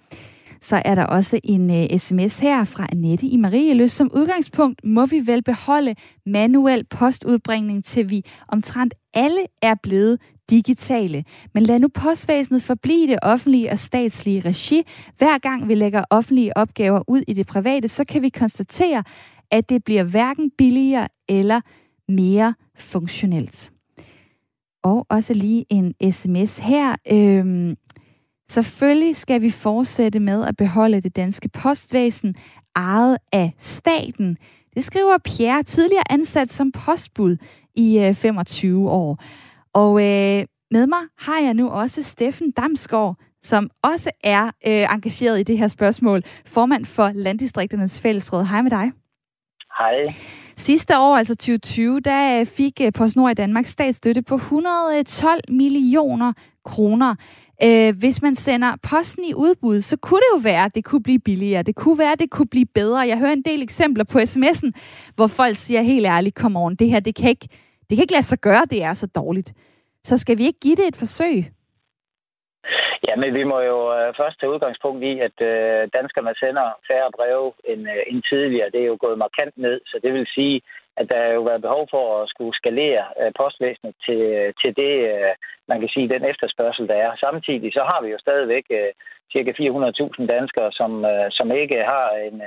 [SPEAKER 2] Så er der også en øh, uh, sms her fra Annette i Marieløs. Som udgangspunkt må vi vel beholde manuel postudbringning, til vi omtrent alle er blevet digitale. Men lad nu postvæsenet forblive det offentlige og statslige regi. Hver gang vi lægger offentlige opgaver ud i det private, så kan vi konstatere, at det bliver hverken billigere eller mere funktionelt. Og også lige en sms her. Øhm, Selvfølgelig skal vi fortsætte med at beholde det danske postvæsen ejet af staten. Det skriver Pierre, tidligere ansat som postbud i øh, 25 år. Og øh, med mig har jeg nu også Steffen Damsgaard, som også er øh, engageret i det her spørgsmål. Formand for Landdistrikternes Fællesråd. Hej med dig.
[SPEAKER 10] Hej.
[SPEAKER 2] Sidste år, altså 2020, der fik øh, PostNord i Danmark statsstøtte på 112 millioner kroner. Øh, hvis man sender posten i udbud, så kunne det jo være, at det kunne blive billigere. Det kunne være, at det kunne blive bedre. Jeg hører en del eksempler på sms'en, hvor folk siger helt ærligt, kom on, det her, det kan ikke, det kan ikke lade sig gøre, det er så dårligt. Så skal vi ikke give det et forsøg?
[SPEAKER 10] Ja, men vi må jo øh, først tage udgangspunkt i, at øh, danskerne sender færre breve end, øh, end tidligere. Det er jo gået markant ned, så det vil sige, at der jo været behov for at skulle skalere øh, postvæsenet til, øh, til det, øh, man kan sige, den efterspørgsel, der er. Samtidig så har vi jo stadigvæk cirka 400.000 danskere, som, som ikke har en,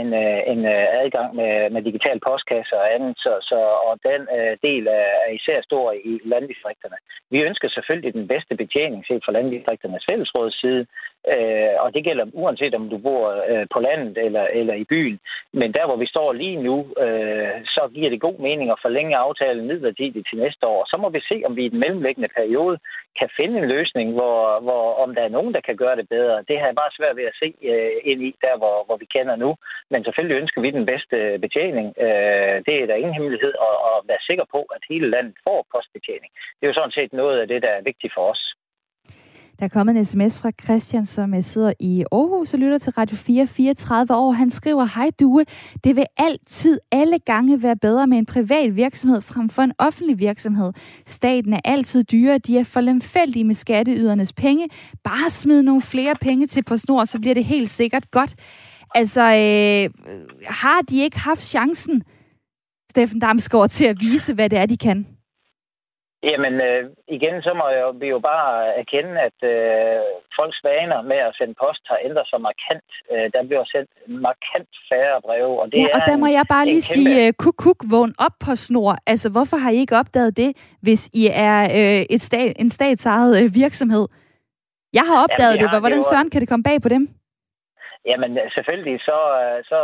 [SPEAKER 10] en, en adgang med, med digital postkasse og andet, så, så, og den del er især stor i landdistrikterne. Vi ønsker selvfølgelig den bedste betjening set fra landdistrikternes fællesråds side, Øh, og det gælder uanset om du bor øh, på landet eller, eller i byen. Men der, hvor vi står lige nu, øh, så giver det god mening at forlænge aftalen midlertidigt til næste år. Så må vi se, om vi i den mellemliggende periode kan finde en løsning, hvor, hvor om der er nogen, der kan gøre det bedre. Det har jeg bare svært ved at se øh, ind i, der hvor, hvor vi kender nu. Men selvfølgelig ønsker vi den bedste betjening. Øh, det er der ingen hemmelighed at, at være sikker på, at hele landet får postbetjening. Det er jo sådan set noget af det, der er vigtigt for os.
[SPEAKER 2] Der er kommet en sms fra Christian, som øh, sidder i Aarhus og lytter til Radio 4, 34 år. Han skriver, hej Due, det vil altid alle gange være bedre med en privat virksomhed frem for en offentlig virksomhed. Staten er altid dyre, de er for lemfældige med skatteydernes penge. Bare smid nogle flere penge til på snor, så bliver det helt sikkert godt. Altså, øh, har de ikke haft chancen, Steffen Damsgaard, til at vise, hvad det er, de kan?
[SPEAKER 10] Jamen, øh, igen, så må jeg, vi jo bare erkende, at øh, folks vaner med at sende post har ændret sig markant. Øh, der bliver sendt markant færre breve.
[SPEAKER 2] Og, det ja, og der må en, jeg bare lige kæmpe... sige, uh, kuk, kuk, vågn op på snor. Altså, hvorfor har I ikke opdaget det, hvis I er øh, et stat, en statsejet øh, virksomhed? Jeg har opdaget Jamen, det. det. Hvordan søren kan det komme bag på dem?
[SPEAKER 10] Jamen selvfølgelig, så, så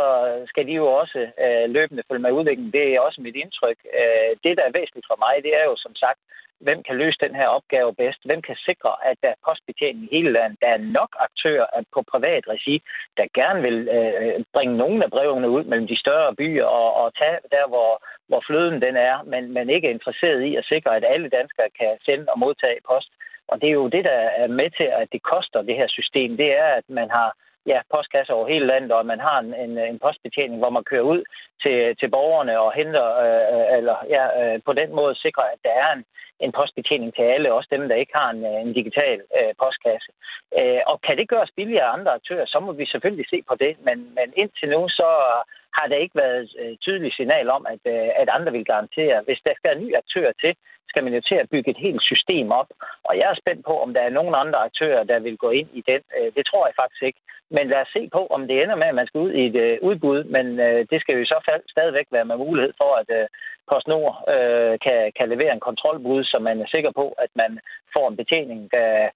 [SPEAKER 10] skal de jo også øh, løbende følge med udviklingen. Det er også mit indtryk. Øh, det, der er væsentligt for mig, det er jo som sagt, hvem kan løse den her opgave bedst? Hvem kan sikre, at der er postbetjening i hele landet? Der er nok aktører øh, på privat regi, der gerne vil øh, bringe nogle af brevene ud mellem de større byer og, og tage der, hvor, hvor fløden den er, men, men ikke er interesseret i at sikre, at alle danskere kan sende og modtage post. Og det er jo det, der er med til, at det koster det her system. Det er, at man har ja, postkasser over hele landet, og man har en, en, en postbetjening, hvor man kører ud til, til borgerne og henter, øh, eller ja, øh, på den måde sikrer, at der er en, en postbetjening til alle, også dem, der ikke har en, øh, en digital øh, postkasse. Øh, og kan det gøres billigere af andre aktører, så må vi selvfølgelig se på det, men, men indtil nu så har der ikke været øh, tydeligt signal om, at, øh, at andre vil garantere. Hvis der skal en ny aktør til, skal man jo til at bygge et helt system op. Og jeg er spændt på, om der er nogen andre aktører, der vil gå ind i den. Øh, det tror jeg faktisk ikke. Men lad os se på, om det ender med, at man skal ud i et øh, udbud. Men øh, det skal jo i så fald stadigvæk være med mulighed for, at PostNord kan, kan levere en kontrolbud, så man er sikker på, at man får en betjening, der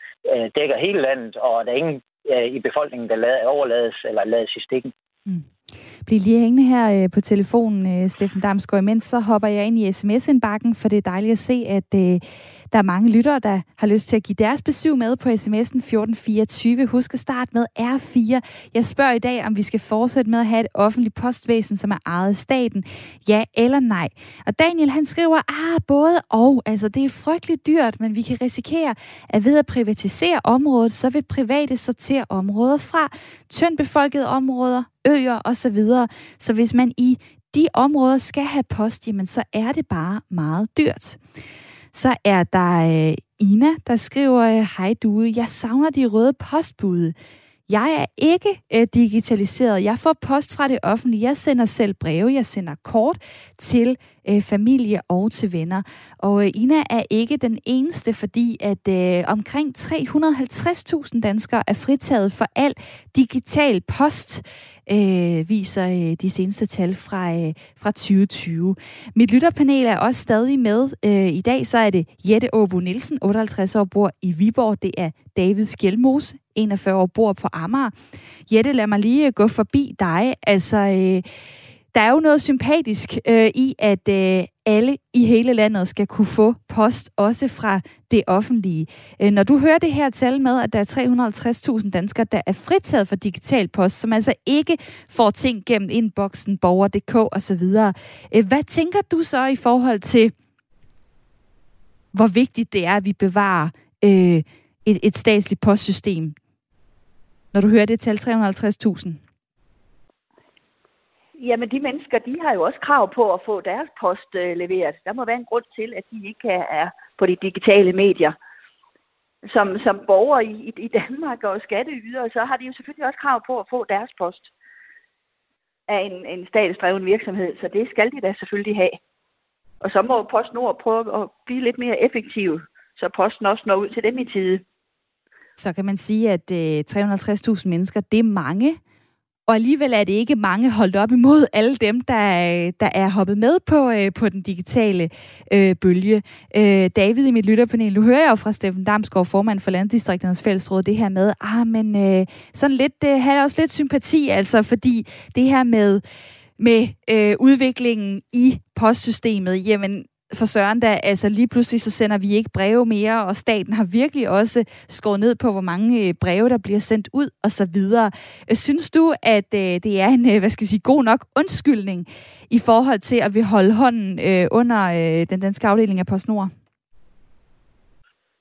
[SPEAKER 10] dækker hele landet, og der er ingen i befolkningen, der overlades eller lades i stikken. Mm.
[SPEAKER 2] Bliv lige hængende her øh, på telefonen, øh, Steffen Damsgaard. Imens så hopper jeg ind i sms-indbakken, for det er dejligt at se, at øh, der er mange lyttere, der har lyst til at give deres besøg med på sms'en 1424. Husk at starte med R4. Jeg spørger i dag, om vi skal fortsætte med at have et offentligt postvæsen, som er ejet af staten. Ja eller nej. Og Daniel han skriver, ah, både og. Altså, det er frygteligt dyrt, men vi kan risikere, at ved at privatisere området, så vil private sortere områder fra tyndt befolkede områder, øer osv. Så hvis man i de områder skal have post, jamen så er det bare meget dyrt. Så er der øh, Ina, der skriver, øh, hej du, jeg savner de røde postbud. Jeg er ikke øh, digitaliseret. Jeg får post fra det offentlige. Jeg sender selv breve. Jeg sender kort til øh, familie og til venner. Og øh, Ina er ikke den eneste, fordi at øh, omkring 350.000 danskere er fritaget for al digital post øh, viser øh, de seneste tal fra, øh, fra 2020. Mit lytterpanel er også stadig med. Øh, I dag så er det Jette Åbo Nielsen, 58 år, bor i Viborg. Det er David Skjelmose, 41 år, bor på Amager. Jette, lad mig lige øh, gå forbi dig. Altså, øh, der er jo noget sympatisk øh, i, at øh, alle i hele landet skal kunne få post, også fra det offentlige. Øh, når du hører det her tal med, at der er 350.000 danskere, der er fritaget for digital post, som altså ikke får ting gennem inboxen, borger.dk osv., øh, hvad tænker du så i forhold til, hvor vigtigt det er, at vi bevarer øh, et, et statsligt postsystem, når du hører det tal 350.000?
[SPEAKER 5] Jamen, de mennesker, de har jo også krav på at få deres post øh, leveret. Der må være en grund til, at de ikke er på de digitale medier. Som, som borgere i, i Danmark og skatteyder, så har de jo selvfølgelig også krav på at få deres post af en, en statsdreven virksomhed, så det skal de da selvfølgelig have. Og så må PostNord prøve at blive lidt mere effektiv, så posten også når ud til dem i tide.
[SPEAKER 2] Så kan man sige, at øh, 350.000 mennesker, det er mange, og alligevel er det ikke mange holdt op imod alle dem, der, der er hoppet med på, øh, på den digitale øh, bølge. Øh, David i mit lytterpanel, nu hører jeg jo fra Steffen Damsgaard, formand for Landdistrikternes Fællesråd, det her med, ah, men øh, sådan lidt, øh, har også lidt sympati, altså, fordi det her med med øh, udviklingen i postsystemet, jamen for Søren da, altså lige pludselig så sender vi ikke breve mere, og staten har virkelig også skåret ned på, hvor mange øh, breve, der bliver sendt ud og så videre. Øh, synes du, at øh, det er en, hvad skal vi sige, god nok undskyldning i forhold til at vi holde hånden under den danske afdeling af PostNord?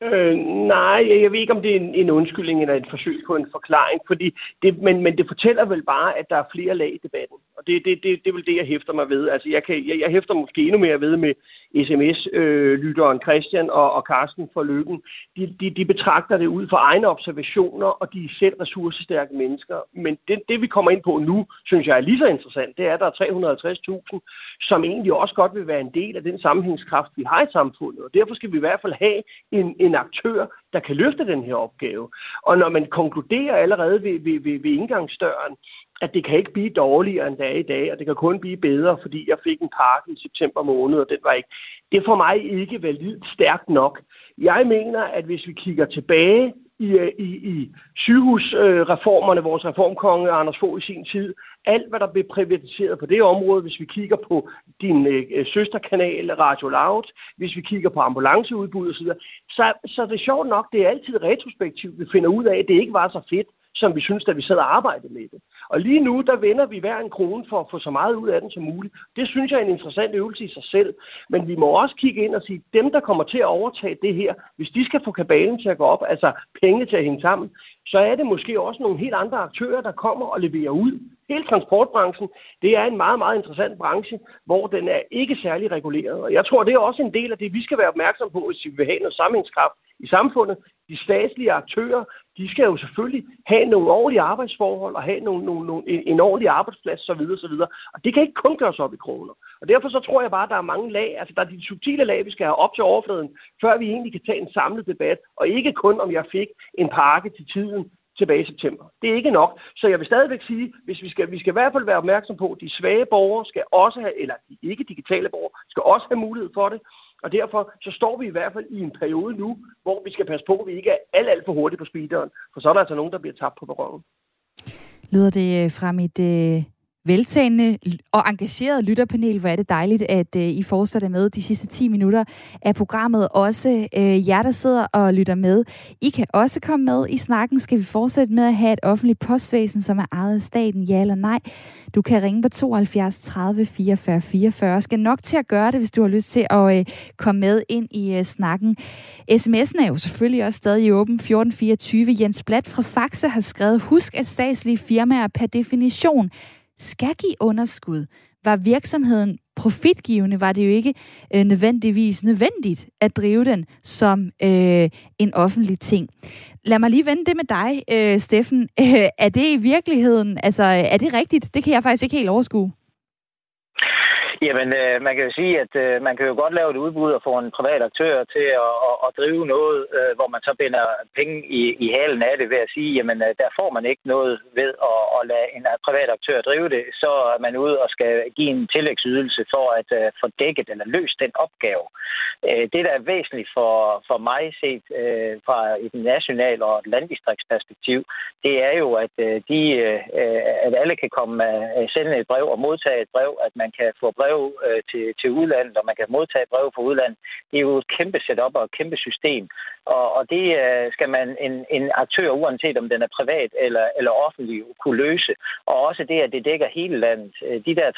[SPEAKER 6] Øh, nej, jeg ved ikke, om det er en, en undskyldning eller et forsøg på en forklaring, fordi det, men, men det fortæller vel bare, at der er flere lag i debatten. Og det, det, det, det er vel det, jeg hæfter mig ved. Altså, jeg, kan, jeg, jeg hæfter måske endnu mere ved med sms-lytteren øh, Christian og, og Carsten for Lykken. De, de, de betragter det ud fra egne observationer, og de er selv ressourcestærke mennesker. Men det, det, vi kommer ind på nu, synes jeg er lige så interessant, det er, at der er 350.000, som egentlig også godt vil være en del af den sammenhængskraft, vi har i samfundet. Og derfor skal vi i hvert fald have en, en aktør, der kan løfte den her opgave. Og når man konkluderer allerede ved, ved, ved, ved indgangsdøren, at det kan ikke blive dårligere end det er i dag, og det kan kun blive bedre, fordi jeg fik en pakke i september måned, og den var ikke. Det er for mig ikke validt stærkt nok. Jeg mener, at hvis vi kigger tilbage i, i, i sygehusreformerne, vores reformkonge Anders Fogh i sin tid, alt hvad der blev privatiseret på det område, hvis vi kigger på din øh, søsterkanal Radio Loud, hvis vi kigger på ambulanceudbud osv., så, så det er sjovt nok, det er altid retrospektivt, vi finder ud af, at det ikke var så fedt, som vi synes, da vi sad og arbejdede med det. Og lige nu, der vender vi hver en krone for at få så meget ud af den som muligt. Det synes jeg er en interessant øvelse i sig selv. Men vi må også kigge ind og sige, dem, der kommer til at overtage det her, hvis de skal få kabalen til at gå op, altså penge til at hænge sammen, så er det måske også nogle helt andre aktører, der kommer og leverer ud. Hele transportbranchen, det er en meget, meget interessant branche, hvor den er ikke særlig reguleret. Og jeg tror, det er også en del af det, vi skal være opmærksom på, hvis vi vil have noget sammenhængskraft i samfundet. De statslige aktører, de skal jo selvfølgelig have nogle ordentlige arbejdsforhold og have nogle, nogle, nogle, en ordentlig arbejdsplads osv. videre. Og det kan ikke kun gøres op i kroner. Og derfor så tror jeg bare, at der er mange lag, altså der er de subtile lag, vi skal have op til overfladen, før vi egentlig kan tage en samlet debat, og ikke kun om jeg fik en pakke til tiden tilbage i september. Det er ikke nok. Så jeg vil stadigvæk sige, hvis vi skal, vi skal i hvert fald være opmærksom på, at de svage borgere skal også have, eller de ikke digitale borgere, skal også have mulighed for det. Og derfor så står vi i hvert fald i en periode nu, hvor vi skal passe på, at vi ikke er alt, alt for hurtigt på speederen. For så er der altså nogen, der bliver tabt på perronen.
[SPEAKER 2] Lyder det øh, fra mit øh, veltagende og engageret lytterpanel. Hvor er det dejligt, at øh, I fortsætter med de sidste 10 minutter af programmet. Også øh, jer, der sidder og lytter med. I kan også komme med i snakken. Skal vi fortsætte med at have et offentligt postvæsen, som er ejet af staten? Ja eller nej? Du kan ringe på 72 30 44 44. Skal nok til at gøre det, hvis du har lyst til at øh, komme med ind i øh, snakken. SMS'en er jo selvfølgelig også stadig åben 1424. Jens Blatt fra Faxe har skrevet, husk at statslige firmaer per definition skal give underskud. Var virksomheden profitgivende, var det jo ikke øh, nødvendigvis nødvendigt at drive den som øh, en offentlig ting. Lad mig lige vende det med dig, øh, Steffen. Øh, [laughs] er det i virkeligheden, altså er det rigtigt? Det kan jeg faktisk ikke helt overskue.
[SPEAKER 10] Jamen, øh, man kan jo sige, at øh, man kan jo godt lave et udbud og få en privat aktør til at, at, at drive noget, øh, hvor man så binder penge i, i halen af det ved at sige, jamen, øh, der får man ikke noget ved at, at lade en privat aktør drive det. Så er man ude og skal give en tillægsydelse for at øh, få dækket eller løst den opgave. Øh, det, der er væsentligt for, for mig set øh, fra et nationalt og et landdistriktsperspektiv, det er jo, at, øh, de, øh, øh at alle kan komme uh, sende et brev og modtage et brev, at man kan få brev brev øh, til, til udlandet, og man kan modtage brev fra udlandet. Det er jo et kæmpe setup og et kæmpe system. Og, og det øh, skal man en, en aktør, uanset om den er privat eller, eller offentlig, kunne løse. Og også det, at det dækker hele landet. Øh, de der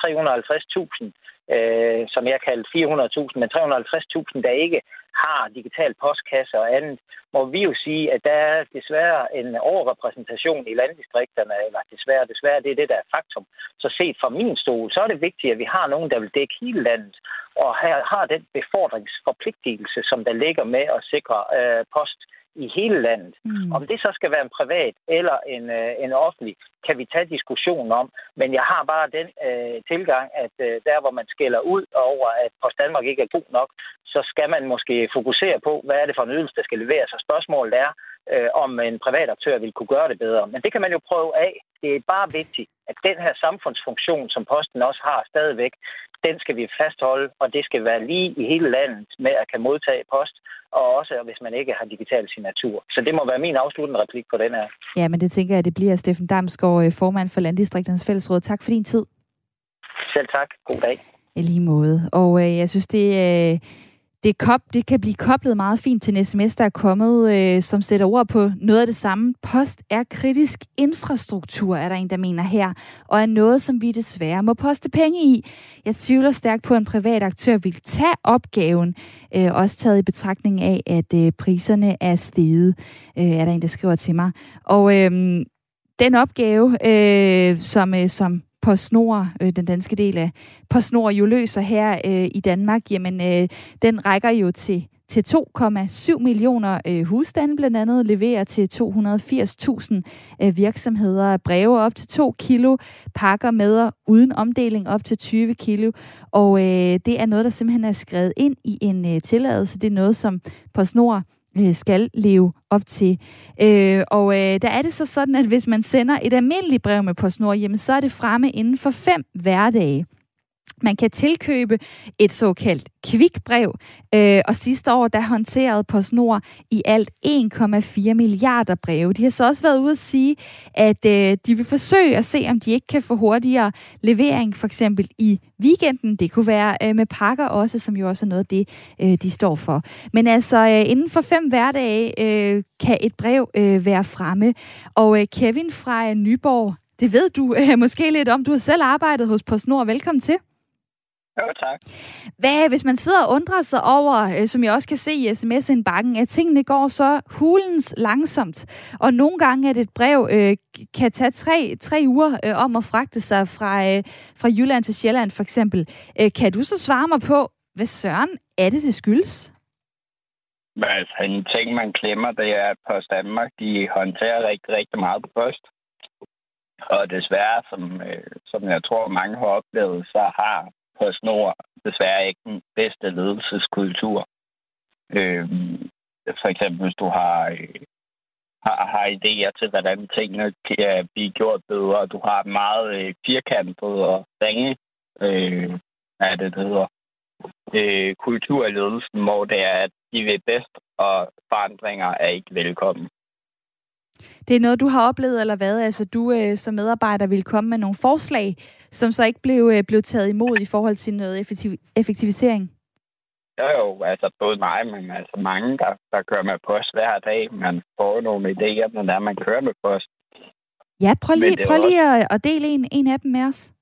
[SPEAKER 10] 350.000, øh, som jeg kaldte 400.000, men 350.000, der ikke har digital postkasse og andet, må vi jo sige, at der er desværre en overrepræsentation i landdistrikterne, eller desværre, desværre, det er det, der er faktum. Så set fra min stol, så er det vigtigt, at vi har nogen, der vil dække hele landet, og her har den befordringsforpligtelse, som der ligger med at sikre øh, post i hele landet. Mm. Om det så skal være en privat eller en, øh, en offentlig, kan vi tage diskussion om. Men jeg har bare den øh, tilgang, at øh, der hvor man skælder ud over, at Post Danmark ikke er god nok, så skal man måske fokusere på, hvad er det for en ydelse, der skal leveres. Og spørgsmålet er, øh, om en privat aktør vil kunne gøre det bedre. Men det kan man jo prøve af. Det er bare vigtigt, at den her samfundsfunktion, som posten også har stadigvæk, den skal vi fastholde, og det skal være lige i hele landet med at kan modtage post, og også hvis man ikke har digital signatur. Så det må være min afsluttende replik på den her.
[SPEAKER 2] Ja, men det tænker jeg, det bliver Steffen Damsgaard, øh, formand for Landdistrikternes Fællesråd. Tak for din tid.
[SPEAKER 10] Selv tak. God dag.
[SPEAKER 2] I lige måde. Og øh, jeg synes, det, øh, det, kop, det kan blive koblet meget fint til en sms, der er kommet, øh, som sætter ord på noget af det samme. Post er kritisk infrastruktur, er der en, der mener her, og er noget, som vi desværre må poste penge i. Jeg tvivler stærkt på, at en privat aktør vil tage opgaven, øh, også taget i betragtning af, at øh, priserne er steget, øh, er der en, der skriver til mig. Og øh, den opgave, øh, som, øh, som PostNord, øh, den danske del af PostNord, jo løser her øh, i Danmark, jamen øh, den rækker jo til til 2,7 millioner øh, husstande blandt andet, leverer til 280.000 øh, virksomheder. Breve op til 2 kilo, pakker med uden omdeling op til 20 kilo, og øh, det er noget, der simpelthen er skrevet ind i en øh, tilladelse. Det er noget, som PostNord Øh, skal leve op til. Øh, og øh, der er det så sådan, at hvis man sender et almindeligt brev med PostNord, jamen, så er det fremme inden for fem hverdage. Man kan tilkøbe et såkaldt kvikbrev, øh, og sidste år der håndterede PostNord i alt 1,4 milliarder breve. De har så også været ude at sige, at øh, de vil forsøge at se, om de ikke kan få hurtigere levering, for eksempel i weekenden. Det kunne være øh, med pakker også, som jo også er noget af det, øh, de står for. Men altså, øh, inden for fem hverdage øh, kan et brev øh, være fremme. Og øh, Kevin fra øh, Nyborg, det ved du øh, måske lidt om. Du har selv arbejdet hos PostNord. Velkommen til.
[SPEAKER 10] Jo, tak.
[SPEAKER 2] Hvad, hvis man sidder og undrer sig over, øh, som jeg også kan se i sms-indbakken, at tingene går så hulens langsomt, og nogle gange at et brev øh, kan tage tre, tre uger øh, om at fragte sig fra, øh, fra Jylland til Sjælland for eksempel. Øh, kan du så svare mig på, hvad søren er det, det skyldes?
[SPEAKER 11] Altså, en ting, man glemmer, det er, at Post Danmark, de håndterer rigtig, rigtig meget på post. Og desværre, som, øh, som jeg tror, mange har oplevet, så har PostNord desværre ikke den bedste ledelseskultur. Øh, for eksempel, hvis du har, øh, har, har idéer til, hvordan tingene kan blive gjort bedre, du har meget øh, firkantet og ringe, øh, er det, det hedder, øh, kultur i ledelsen, hvor det er, at de vil bedst, og forandringer er ikke velkommen.
[SPEAKER 2] Det er noget, du har oplevet, eller hvad? Altså, du øh, som medarbejder vil komme med nogle forslag, som så ikke blev, øh, blev taget imod i forhold til noget effektiv- effektivisering?
[SPEAKER 11] Jo, jo, altså både mig, men altså mange, der, der kører med post hver dag. Man får nogle idéer, når man kører med post.
[SPEAKER 2] Ja, prøv lige, prøv lige også... at, at dele en, en af dem med os.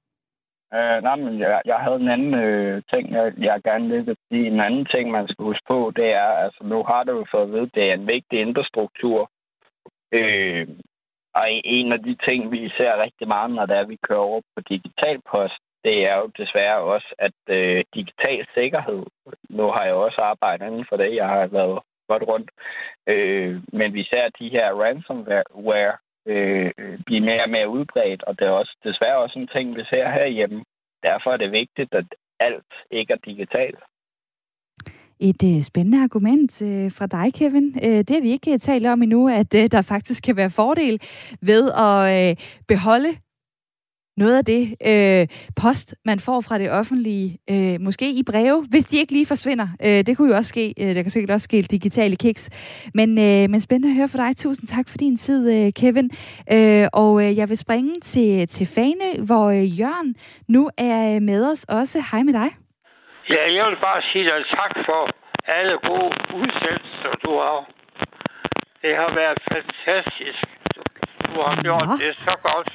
[SPEAKER 11] Uh, nej, men jeg, jeg havde en anden øh, ting, jeg, jeg gerne vil sige. En anden ting, man skal huske på, det er, altså nu har du jo fået at vide, det er en vigtig infrastruktur. Øh, og en af de ting, vi ser rigtig meget, når det er, vi kører over på digital post, det er jo desværre også, at øh, digital sikkerhed, nu har jeg også arbejdet inden for det, jeg har været godt rundt, øh, men vi ser de her ransomware øh, blive mere og mere udbredt, og det er også desværre også en ting, vi ser herhjemme. Derfor er det vigtigt, at alt ikke er digitalt.
[SPEAKER 2] Et øh, spændende argument øh, fra dig, Kevin. Øh, det har vi ikke øh, talt om endnu, at øh, der faktisk kan være fordel ved at øh, beholde noget af det øh, post, man får fra det offentlige, øh, måske i breve, hvis de ikke lige forsvinder. Øh, det kunne jo også ske. Øh, der kan sikkert også ske digitale kiks. Men, øh, men spændende at høre fra dig. Tusind tak for din tid, øh, Kevin. Øh, og øh, jeg vil springe til, til Fane, hvor øh, Jørgen nu er øh, med os også. Hej med dig.
[SPEAKER 12] Ja, jeg vil bare sige dig tak for alle gode udsendelser, du har. Det har været fantastisk. Du har gjort Nå. det så godt.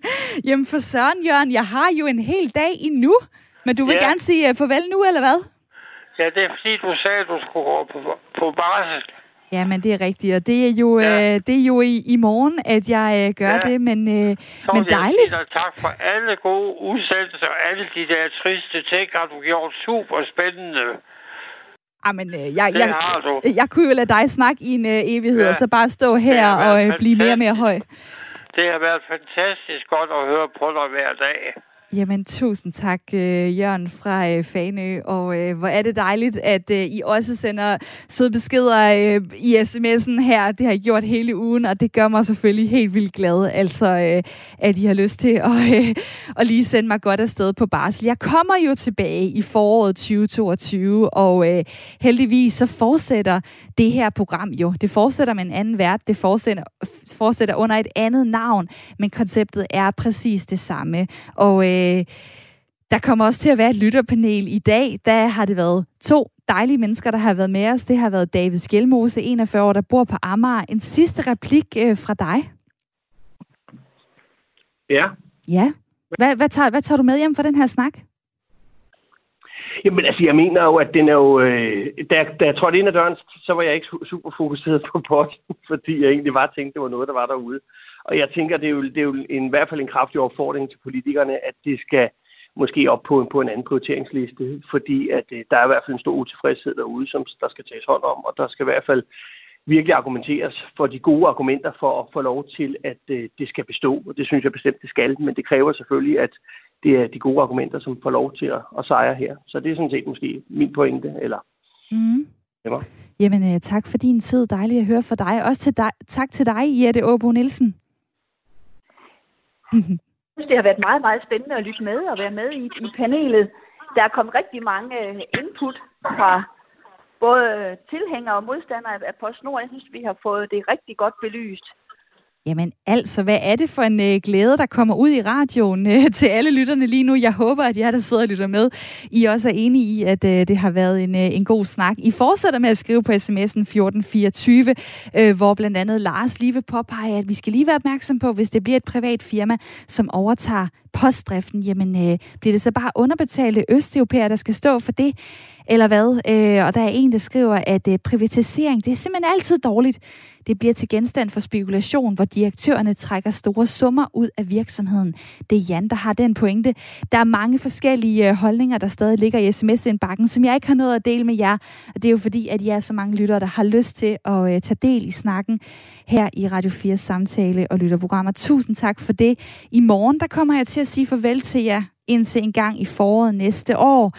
[SPEAKER 12] [laughs]
[SPEAKER 2] Jamen for Søren, Jørgen, jeg har jo en hel dag endnu. Men du vil ja. gerne sige uh, farvel nu, eller hvad?
[SPEAKER 12] Ja, det er fordi, du sagde, at du skulle gå på, på barsel.
[SPEAKER 2] Ja, men det er rigtigt, og det er jo, ja. øh, det er jo i, i morgen, at jeg øh, gør ja. det, men, øh,
[SPEAKER 12] så
[SPEAKER 2] men dejligt.
[SPEAKER 12] Så tak for alle gode udsendelser, alle de der triste ting har du gjort super spændende.
[SPEAKER 2] Jamen, øh, jeg, jeg, jeg, jeg kunne jo lade dig snakke i en øh, evighed, ja. og så bare stå her og øh, blive mere og mere høj.
[SPEAKER 12] Det har været fantastisk godt at høre på dig hver dag.
[SPEAKER 2] Jamen, tusind tak, øh, Jørgen fra øh, Og øh, hvor er det dejligt, at øh, I også sender søde beskeder øh, i sms'en her. Det har I gjort hele ugen, og det gør mig selvfølgelig helt vildt glad, altså øh, at I har lyst til at, [laughs] øh, at lige sende mig godt afsted på barsel. Jeg kommer jo tilbage i foråret 2022, og øh, heldigvis så fortsætter det her program jo. Det fortsætter med en anden vært, det fortsætter, fortsætter under et andet navn, men konceptet er præcis det samme. Og øh, der kommer også til at være et lytterpanel i dag. Der har det været to dejlige mennesker, der har været med os. Det har været David Skjelmose, 41 år, der bor på Amager. En sidste replik øh, fra dig.
[SPEAKER 6] Ja.
[SPEAKER 2] Ja. Hvad, hvad, tager, hvad tager du med hjem fra den her snak?
[SPEAKER 6] Jamen altså, jeg mener jo, at den er jo... Øh, da, da jeg trådte ind ad døren, så var jeg ikke super fokuseret på posten, [laughs] fordi jeg egentlig bare tænkte, det var noget, der var derude. Og jeg tænker, det er jo, det er jo en, i hvert fald en kraftig opfordring til politikerne, at det skal måske op på, på en anden prioriteringsliste, fordi at øh, der er i hvert fald en stor utilfredshed derude, som der skal tages hånd om, og der skal i hvert fald virkelig argumenteres for de gode argumenter for at få lov til, at øh, det skal bestå. Og det synes jeg bestemt, det skal, men det kræver selvfølgelig, at det er de gode argumenter, som får lov til at, at sejre her. Så det er sådan set måske min pointe, eller...
[SPEAKER 2] Mm. Jamen, øh, tak for din tid. Dejligt at høre fra dig. Også til dig, tak til dig, Jette Åbo Nielsen. Mhm.
[SPEAKER 5] synes, det har været meget, meget spændende at lytte med og være med i, i panelet. Der er kommet rigtig mange øh, input fra både tilhængere og modstandere af PostNord. Jeg synes, vi har fået det rigtig godt belyst.
[SPEAKER 2] Jamen altså, hvad er det for en øh, glæde, der kommer ud i radioen øh, [laughs] til alle lytterne lige nu? Jeg håber, at jer, der sidder og lytter med, I også er enige i, at øh, det har været en, øh, en god snak. I fortsætter med at skrive på sms'en 1424, øh, hvor blandt andet Lars lige vil påpege, at vi skal lige være opmærksom på, hvis det bliver et privat firma, som overtager postdriften, jamen øh, bliver det så bare underbetalte østeuropæere, der skal stå for det? Eller hvad? Øh, og der er en, der skriver, at øh, privatisering, det er simpelthen altid dårligt. Det bliver til genstand for spekulation, hvor direktørerne trækker store summer ud af virksomheden. Det er Jan, der har den pointe. Der er mange forskellige øh, holdninger, der stadig ligger i sms-indbakken, som jeg ikke har nået at dele med jer. Og det er jo fordi, at I er så mange lyttere, der har lyst til at øh, tage del i snakken her i Radio 4 samtale og lytterprogrammer. Tusind tak for det. I morgen, der kommer jeg til at sige farvel til jer indtil en gang i foråret næste år.